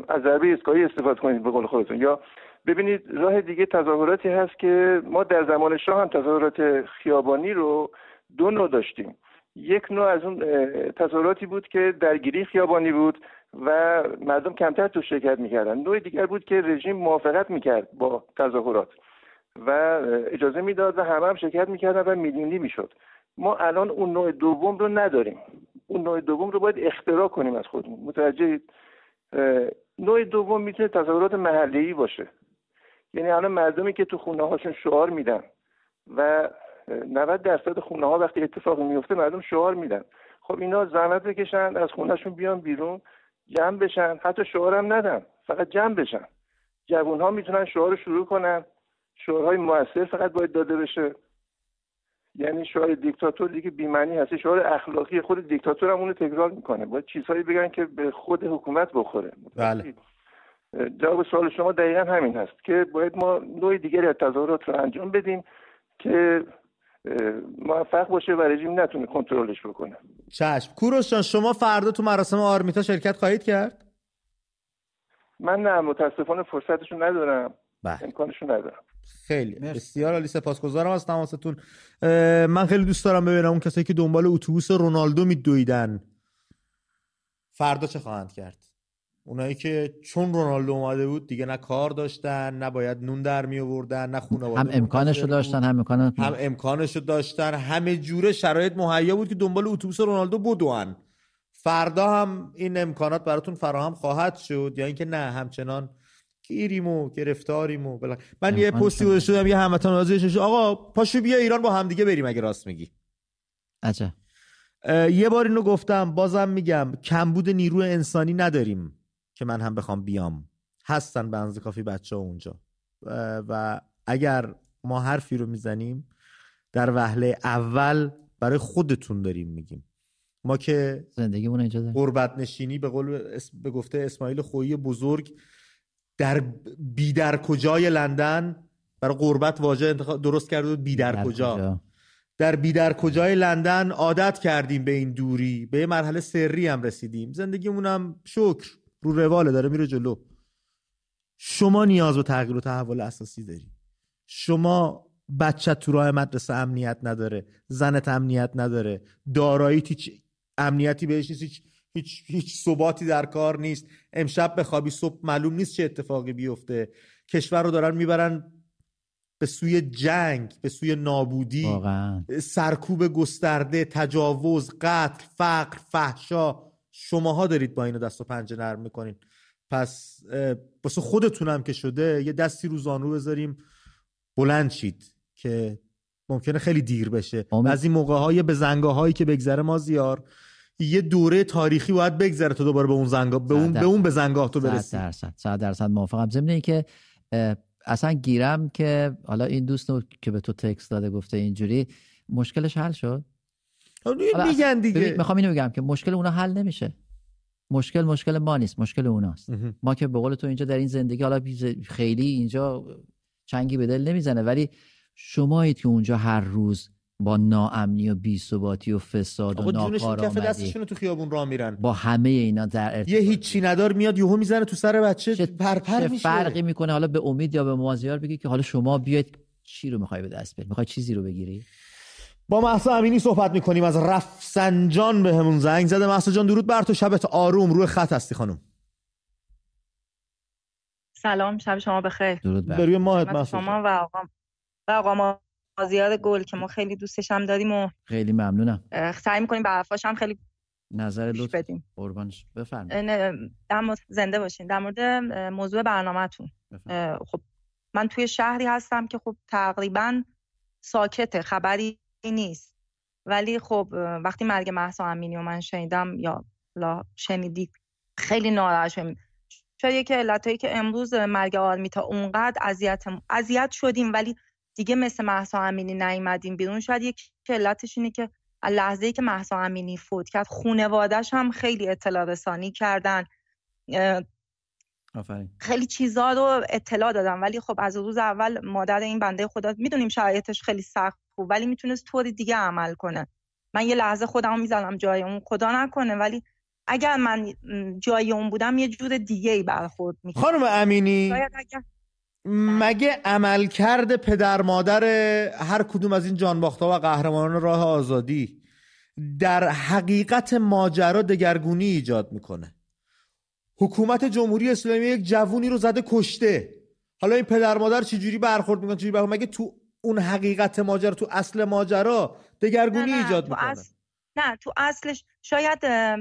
از ضربه ایستگاهی استفاده کنید به قول خودتون. یا ببینید راه دیگه تظاهراتی هست که ما در زمان شاه هم تظاهرات خیابانی رو دو نوع داشتیم. یک نوع از اون تظاهراتی بود که درگیری خیابانی بود و مردم کمتر تو شرکت می‌کردن. نوع دیگر بود که رژیم موافقت می‌کرد با تظاهرات و اجازه می‌داد و همه هم شرکت می‌کردن و میلیونی می‌شد. ما الان اون نوع دوم رو نداریم. اون نوع دوم رو باید اختراع کنیم از خودمون. متوجه نوع دوم می‌تونه تظاهرات محلی باشه. یعنی الان مردمی که تو خونه هاشون شعار میدن و 90 درصد خونه ها وقتی اتفاقی میفته مردم شعار میدن. خب اینا زحمت بکشن از خونهشون بیان بیرون جمع بشن. حتی شعار هم ندن فقط جمع بشن. جوون ها می‌تونن شعار رو شروع کنن. شعارهای موثر فقط باید داده بشه. یعنی شعار دیکتاتور دیگه بیمعنی هست. شعار اخلاقی خود دیکتاتور هم اونو تکرار می‌کنه. باید چیزهایی بگن که به خود حکومت بخوره. بله. جواب سوال شما دقیقا همین هست که باید ما نوع دیگری از تظاهرات رو انجام بدیم که موفق باشه و رژیم نتونه کنترلش بکنه. چشم. کوروش جان شما فردا تو مراسم آرمیتا شرکت خواهید کرد؟ من نه متاسفانه فرصتشو ندارم. بله. امکانشو ندارم. خیلی. بسیار عالی. سپاسگزارم از تماستون. من خیلی دوست دارم ببینم اون کسایی که دنبال اتوبوس رونالدو میدویدن. فردا چه خواهند کرد؟ اونایی که چون رونالدو اومده بود دیگه نه کار داشتن نه باید نون در می آوردن نه خانواده هم امکانش رو داشتن هم امکان هم امکانش رو داشتن. همه جوره شرایط مهیا بود که دنبال اتوبوس رونالدو بدوان. فردا هم این امکانات براتون فراهم خواهد شد یا اینکه نه همچنان گیریم و گرفتاریم و بلا. من یه پستی گذاشته یه هموطن نازش آقا پاشو بیا ایران با همدیگه بریم اگه راست میگی. عجب. یه بار اینو گفتم بازم میگم کمبود نیرو انسانی نداریم. که من هم بخوام بیام. هستن به کافی بچه ها اونجا. و اگر ما حرفی رو می‌زنیم در وهله اول برای خودتون داریم میگیم. ما که زندگیمون اینجا داریم قربت نشینی به قول به گفته اسماعیل خویی بزرگ در بی در کجای لندن؟ برای قربت واژه انتخاب درست کرده بی در کجا. کجا؟ در بی در کجای لندن عادت کردیم به این دوری. به یه مرحله سری هم رسیدیم. زندگیمون هم شکر. رو رواله داره میره جلو. شما نیاز به تغییر و تحول اساسی داری. شما بچه تو راه مدرسه امنیت نداره زنت امنیت نداره دارایی هیچ امنیتی بهش نیست هیچ هیچ هیچ ثباتی در کار نیست. امشب بخوابی صبح معلوم نیست چه اتفاقی بیفته. کشور رو دارن می‌برن به سوی جنگ به سوی نابودی. واقعا. سرکوب گسترده تجاوز قتل فقر فحشا. شماها دارید با اینو دست و پنجه نرم می‌کنین. پس واسه خودتونم که شده یه دستی رو زانو بذاریم. بلند شید که ممکنه خیلی دیر بشه. از این موقع های به زنگاه هایی که بگذره ما زیار. یه دوره تاریخی باید بگذره تو دوباره به اون زنگاه به اون به اون به زنگاه تو برسی. 100 درصد. 100 درصد موافقم. ضمن که اصلا گیرم که حالا این دوست که به تو تکست داده گفته اینجوری مشکلش حل شد. میگن دیگه. می‌خوام اینو بگم که مشکل اونا حل نمیشه. مشکل مشکل ما نیست مشکل اوناست. ما که به قول تو اینجا در این زندگی حالا خیلی اینجا چنگی به دل نمی‌زنه ولی شمایید که اونجا هر روز با ناامنی و بی‌ثباتی و فساد و ناکارآمدی دستشون تو خیابون راه میرن. با همه اینا در ارتباط. یه هیچی ندار میاد یهو می‌زنه تو سر بچه چه پرپر چه میشه. فرقی می‌کنه؟ حالا به امید یا به مازیار بگی که حالا شما بیاید چی رو می‌خوای به دست بیاری؟ می‌خوای چیزی رو بگیری؟ با محسا امینی صحبت می‌کنیم از رفسنجان به همون زنگ زده. محسا جان درود بر تو. شبت آروم روی خط هستی خانم. سلام شب شما بخیر. درود بر. روی ماهت شما و آقا و آقا مازیار گل که ما خیلی دوستش هم داریم و خیلی ممنونم. سعی می‌کنیم به حرفاش هم خیلی نظر لطف. بدیم. قربانش. بفرمایید. در مورد زنده باشین. در مورد موضوع برنامهتون. خب من توی شهری هستم که خب تقریبا ساکته. خبری نیست. ولی خب وقتی مرگ محسا امینی و من شنیدم یا لا شنیدید خیلی ناراحت شدیم شاید یکی علتایی که امروز مرگ آرمیتا اونقدر اذیت اذیت شدیم ولی دیگه مثل محسا امینی نیومدیم بیرون. شاید یک علتش اینه که لحظه ای که محسا امینی فوت کرد خونوادش هم خیلی اطلاع رسانی کردن. خیلی چیزا رو اطلاع دادم. ولی خب از روز اول مادر این بنده خدا می‌دونیم شرایطش خیلی سخت بود ولی می‌تونست طوری دیگه عمل کنه. من یه لحظه خودم می‌زنم جای اون خدا نکنه ولی اگر من جای اون بودم یه جور دیگه ای برخورد می‌کنم خانم امینی مگه عملکرد پدر مادر هر کدوم از این جانباختا و قهرمانان راه آزادی در حقیقت ماجرا دگرگونی ایجاد می‌کنه؟ حکومت جمهوری اسلامی یک جوونی رو زده کشته. حالا این پدر مادر چجوری برخورد می‌کنه؟ چجوری برخورد؟ مگه تو اون حقیقت ماجرا تو اصل ماجرا دگرگونی ایجاد می‌کنه. نه تو اصلش شاید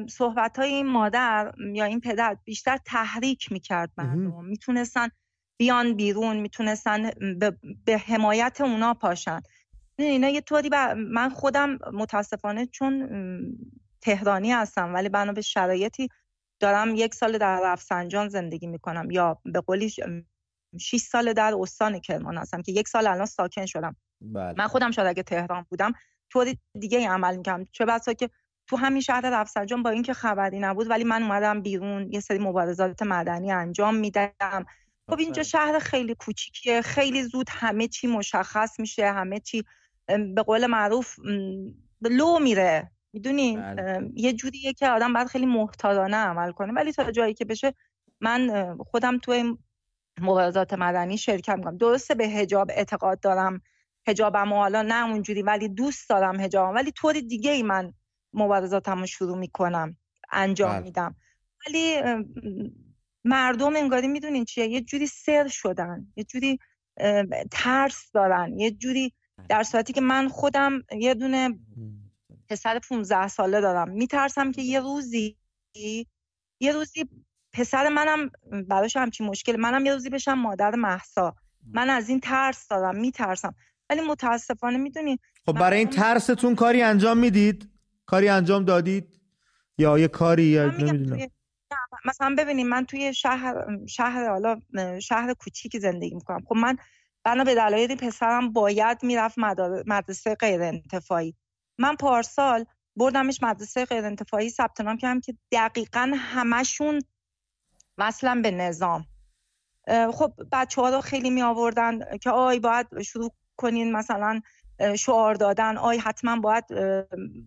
صحبت های این مادر یا این پدر بیشتر تحریک می‌کرد مردم. می‌تونستن بیان بیرون می‌تونستن به, به حمایت اونا پاشن. نه اینا یه طوری من خودم متاسفانه چون تهرانی هستم ولی بنا به شرایطی دارم یک سال در رفسنجان زندگی می‌کنم یا به قولی 6 سال در استان کرمان هستم که یک سال الان ساکن شدم. بله. من خودم شاید اگه تهران بودم طوری دیگه ای عمل می‌کنم چه بسا که تو همین شهر رفسنجان با اینکه خبری نبود ولی من اومدم بیرون یه سری مبارزات مدنی انجام میدم خب اینجا شهر خیلی کوچیکیه خیلی زود همه چی مشخص میشه همه چی به قول معروف لو میره. می‌دونین بله. یه جوریه که آدم باید خیلی محتاطانه عمل کنه. ولی تا جایی که بشه من خودم تو مبارزات مدنی شرکت می‌کنم. درسته به هجاب اعتقاد دارم. هجابم حالا نه اونجوری ولی دوست دارم هجابم ولی طور دیگه ای من مبارزاتم رو شروع می‌کنم. انجام بله. میدم. ولی مردم انگاری می‌دونین چیه؟ یه جوری سر شدن. یه جوری ترس دارن. یه جوری در صورتی که من خودم یه دونه پسر 15 ساله دارم. میترسم که یه روزی یه روزی پسر منم براش همچین مشکل منم یه روزی بشم مادر محسا من از این ترس دارم میترسم. ولی متاسفانه می‌دونی خب برای این ترستون کاری انجام می‌دید؟ کاری انجام دادید؟ یا یه کاری یا نمی‌دونم. مثلا ببینیم من توی شهر شهر حالا شهر کوچیکی زندگی می‌کنم. خب من بنا به دلایل پسرم باید می‌رفت مدرسه غیر انتفاعی. من پارسال بردمش مدرسه غیر انتفاعی ثبت نام کردم که دقیقا همشون وصلا به نظام. خب بچه ها رو خیلی می آوردن که آی باید شروع کنین مثلا شعار دادن آی حتما باید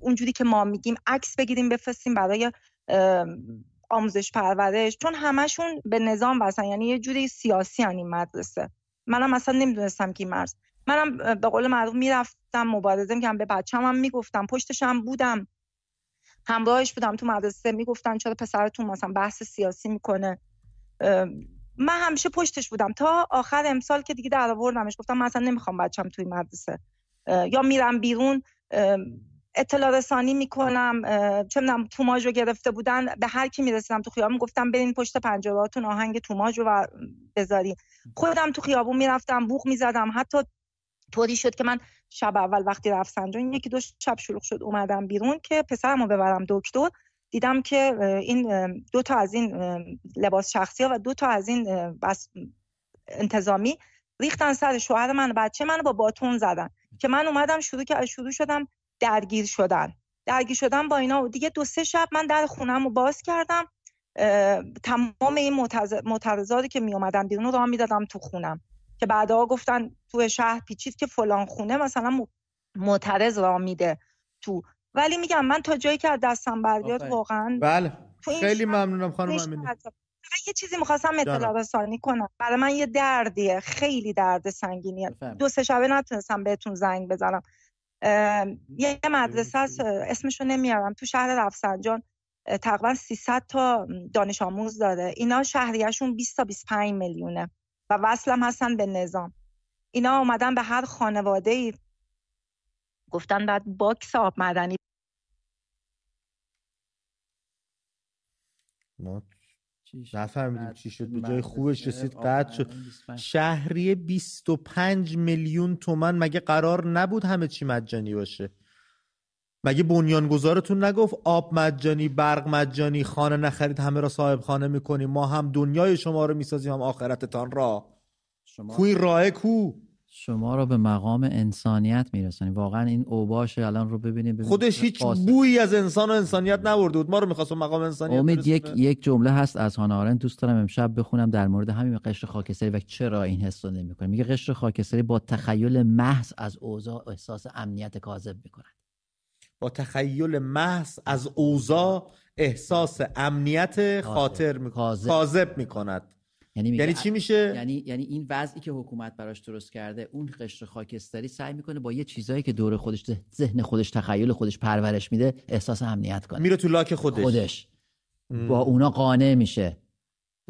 اونجوری که ما میگیم عکس بگیریم بفرستیم برای آموزش پرورش. چون همشون به نظام واسن یعنی یه جوری سیاسی این مدرسه. منم اصلا نمی‌دونستم که مرز. منم به قول معروف می‌رفتم مبارزه می‌کردم به بچه‌م هم می‌گفتم پشتشم بودم. همراهش بودم تو مدرسه می‌گفتن چرا پسرتون مثلا بحث سیاسی می‌کنه؟ من همیشه پشتش بودم. تا آخر امسال که دیگه در آوردمش گفتم من اصلا نمی‌خوام بچم توی مدرسه. یا میرم بیرون اطلاع رسانی می‌کنم. چه می‌دونم توماژ رو گرفته بودن. به هر کی می‌رسیدم تو خیابون گفتم برین پشت پنجرهاتون آهنگ توماژ رو بذاری خودم تو خیابون می‌رفتم بوخ می‌زدم. حتی طوری شد که من شب اول وقتی رفسنجان یکی دو شب شلوغ شد اومدم بیرون که پسرمو ببرم دکتر. دیدم که این دو تا از این لباس شخصی ها و دو تا از این بس انتظامی ریختن سر شوهر من. بچه من با باتون زدن که من اومدم شروع که شروع شدم درگیر شدن. درگیر شدن با اینا. و دیگه دو سه شب من در خونم رو باز کردم. تمام این معترضاتی که می اومدن بیرون رو می‌دادم تو خونم. که بعدها گفتن تو شهر پیچید که فلان خونه مثلا معترض را میده تو. ولی میگم من تا جایی که از دستم برگرد واقعا بله. خیلی ممنونم خانم امینی. یه چیزی می‌خواستم اطلاع رسانی کنم. برای من یه دردیه خیلی درد سنگینیه. دو سه شبه نتونستم بهتون زنگ بزنم. یه مدرسه است اسمشو نمیارم. تو شهر رفسنجان تقریبا 300 تا دانش آموز داره. اینا شهریهشون 20 تا 25 میلیونه. و وصلم هستن به نظام. اینا اومدن به هر خانواده ای گفتن بعد باکس آب معدنی. ما نفهمیدیم چی شد. به جای خوبش رسید قطع شد. شهری 25 میلیون تومن مگه قرار نبود همه چی مجانی باشه؟ مگه بنیانگذارتون نگفت آب مجانی برق مجانی خانه نخرید همه را صاحب خانه می‌کنیم ما هم دنیای شما رو می‌سازیم هم آخرتتان را. شما... کوی راه کو؟ شما رو به مقام انسانیت میرسونیم. واقعا این اوباش الان رو ببینیم, ببینیم خودش هیچ بویی از انسان و انسانیت نورده بود. ما رو می‌خواست مقام انسانیت امید یک یک جمله هست از هانا دوست دارم امشب بخونم در مورد همین قشر خاکستری و چرا این حس رو نمی‌کنه میگه قشر خاکستری با تخیل محض از اوضاع احساس امنیت کاذب می‌کنن با تخیل محض از اوضاع احساس امنیت خاطر کاذب می‌کند. یعنی, یعنی چی میشه؟ یعنی یعنی این وضعی که حکومت براش درست کرده اون قشر خاکستری سعی می‌کنه با یه چیزایی که دور خودش ذهن خودش تخیل خودش پرورش میده احساس امنیت کنه. میره تو لاک خودش. خودش. با اونا قانع میشه.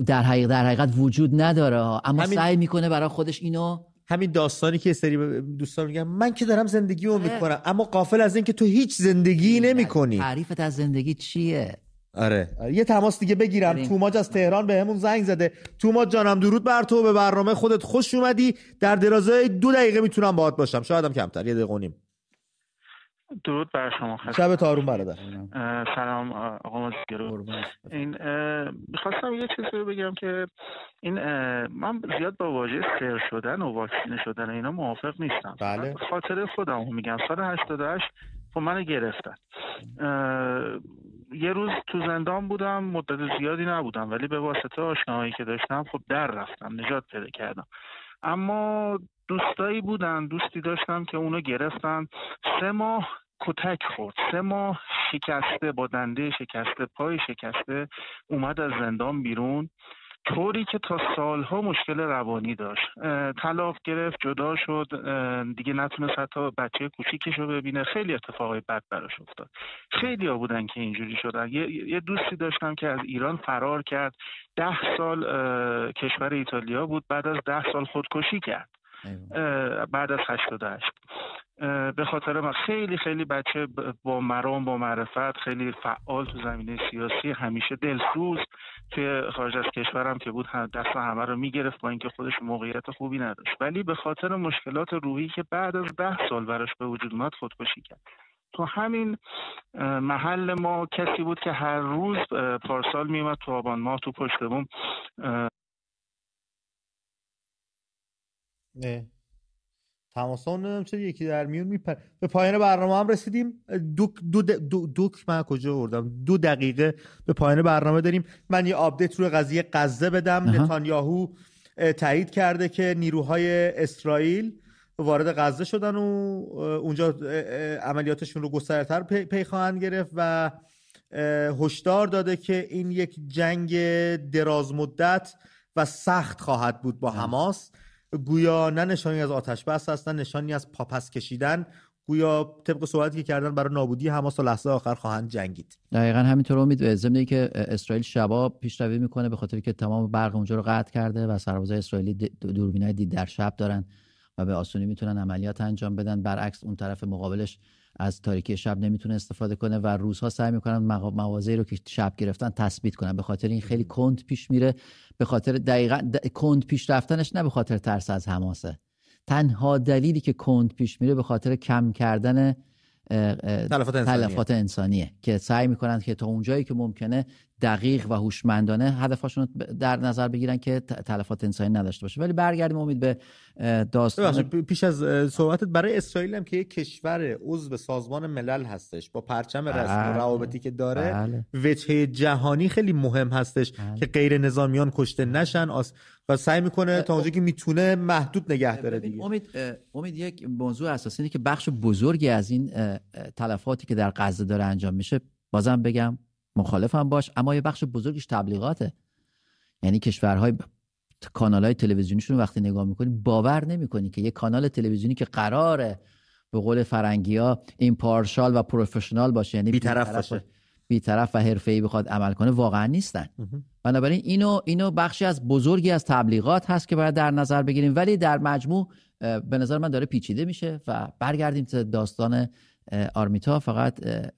در حقیقت در حقیقت وجود نداره اما همین... سعی می‌کنه برای خودش اینو همین داستانی که سری دوستان میگن من که دارم زندگی رو می‌کنم اما قافل از اینکه تو هیچ زندگی نمی‌کنی. تعریفت از زندگی چیه؟ آره. آره یه تماس دیگه بگیرم. توماج از تهران به همون زنگ زده. توماج جانم درود بر تو به برنامه خودت خوش اومدی. در درازای دو دقیقه می‌تونم باهات باشم. شاید هم کمتر یه دقیقه نیم. درود بر شما شب تارون برادر. سلام آقا مزگرو این می‌خواستم یه چیزی رو بگم که این من زیاد با واژه سر شدن و واکسینه شدن اینا موافق نیستم. بله. خاطر خودم میگم. سال 88 خب من گرفتن. یه روز تو زندان بودم مدت زیادی نبودم ولی به واسطه آشناهایی که داشتم خب در رفتم نجات پیدا کردم. اما دوستایی بودن دوستی داشتم که اونو گرفتن. سه ماه کتک خورد. سه ماه شکسته با دنده شکسته پای شکسته اومد از زندان بیرون. طوری که تا سالها مشکل روانی داشت. طلاق گرفت جدا شد. دیگه نتونست حتی بچه کوچیکش رو ببینه. خیلی اتفاقای بد براش افتاد. خیلی ها بودن که اینجوری شدن. یه دوستی داشتم که از ایران فرار کرد. ده سال کشور ایتالیا بود. بعد از ده سال خودکشی کرد. بعد از 88 به خاطر من خیلی خیلی بچه با مرام با معرفت خیلی فعال تو زمینه سیاسی همیشه دلسوز توی خارج از کشورم که بود دست همه رو می‌گرفت با اینکه خودش موقعیت خوبی نداشت. ولی به خاطر مشکلات روحی که بعد از ده سال براش به وجود اومد خودکشی کرد. تو همین محل ما کسی بود که هر روز پارسال میومد تو آبان ماه تو پشت بوم نه تماس نمی‌دونم چه یکی در میون میپر به پایان برنامه هم رسیدیم. دو, دو, دو, دوک من کجا بردم؟ دو دقیقه به پایان برنامه داریم. من یه update روی قضیه غزه بدم. نتانیاهو تایید کرده که نیروهای اسرائیل وارد غزه شدن و اونجا عملیاتشون رو گسترده‌تر پی, پی خواهند گرفت و هشدار داده که این یک جنگ دراز مدت و سخت خواهد بود با حماس. گویا نه نشانی از آتش بس هست نه نشانی از پاپس کشیدن. گویا طبق صحبتی که کردن برای نابودی حماس تا لحظه آخر خواهند جنگید. دقیقا همینطور امید ضمن که اسرائیل شباب پیشروی می‌کنه به خاطر که تمام برق اونجا رو قطع کرده و سربازای اسرائیلی دوربینای دید در شب دارن و به آسونی می‌تونن عملیات انجام بدن. برعکس اون طرف مقابلش از تاریکی شب نمی‌تونه استفاده کنه و روزها سعی می‌کنن مواضعی رو که شب گرفتن تثبیت کنن. به خاطر این خیلی کند پیش میره. به خاطر دقیقا کند پیش رفتنش نه به خاطر ترس از حماسه. تنها دلیلی که کند پیش میره به خاطر کم کردن تلفات انسانیه. تلفات انسانیه که سعی می‌کنن که تا اونجایی که ممکنه دقیق و هوشمندانه هدفشون در نظر بگیرن که تلفات انسانی نداشته باشه ولی برگردیم امید به داستان پیش از صحبتت برای اسرائیل هم که یک کشور عضو سازمان ملل هستش با پرچم رسمی بله. روابطی که داره بله. وجهه جهانی خیلی مهم هستش بله. که غیر نظامیان کشته نشن و سعی می‌کنه تا اونجایی که می‌تونه محدود نگه داره دیگه امید امید یک موضوع اساسی اینه که بخش بزرگی از این تلفاتی که در غزه داره انجام میشه بازم بگم مخالفم باش اما یه بخش بزرگش تبلیغاته. یعنی کشورهای کانال های تلویزیونیشون وقتی نگاه می‌کنی باور نمی‌کنی که یه کانال تلویزیونی که قراره به قول فرنگی ها پارشال و پروفشنال باشه یعنی بیطرف باشه. بیطرف و حرفه‌ای بخواد عمل کنه واقعا نیستن. بنابراین اینو اینو بخشی از بزرگی از تبلیغات هست که باید در نظر بگیریم ولی در مجموع به نظر من داره پیچیده میشه و برگردیم تا داستان آرمیتا فقط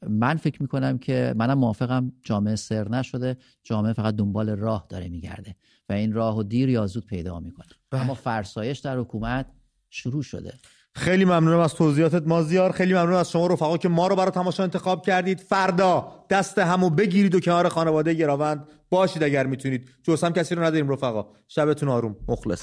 من فکر می‌کنم که منم موافقم جامعه سر نشده جامعه فقط دنبال راه داره میگرده و این راه و دیر یا زود پیدا می‌کنه. بله. اما فرسایش در حکومت شروع شده. خیلی ممنونم از توضیحاتت مازیار. خیلی ممنون از شما رفقا که ما رو برای تماشا انتخاب کردید. فردا دست همو بگیرید و کنار خانواده گراوند باشید اگر می‌تونید. جز هم کسی رو نداریم رفقا. شبتون آروم. مخلص.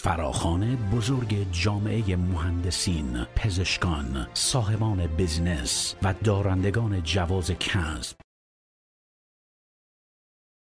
فراخان بزرگ جامعه مهندسین، پزشکان، صاحبان بزنس و دارندگان جواز کسب.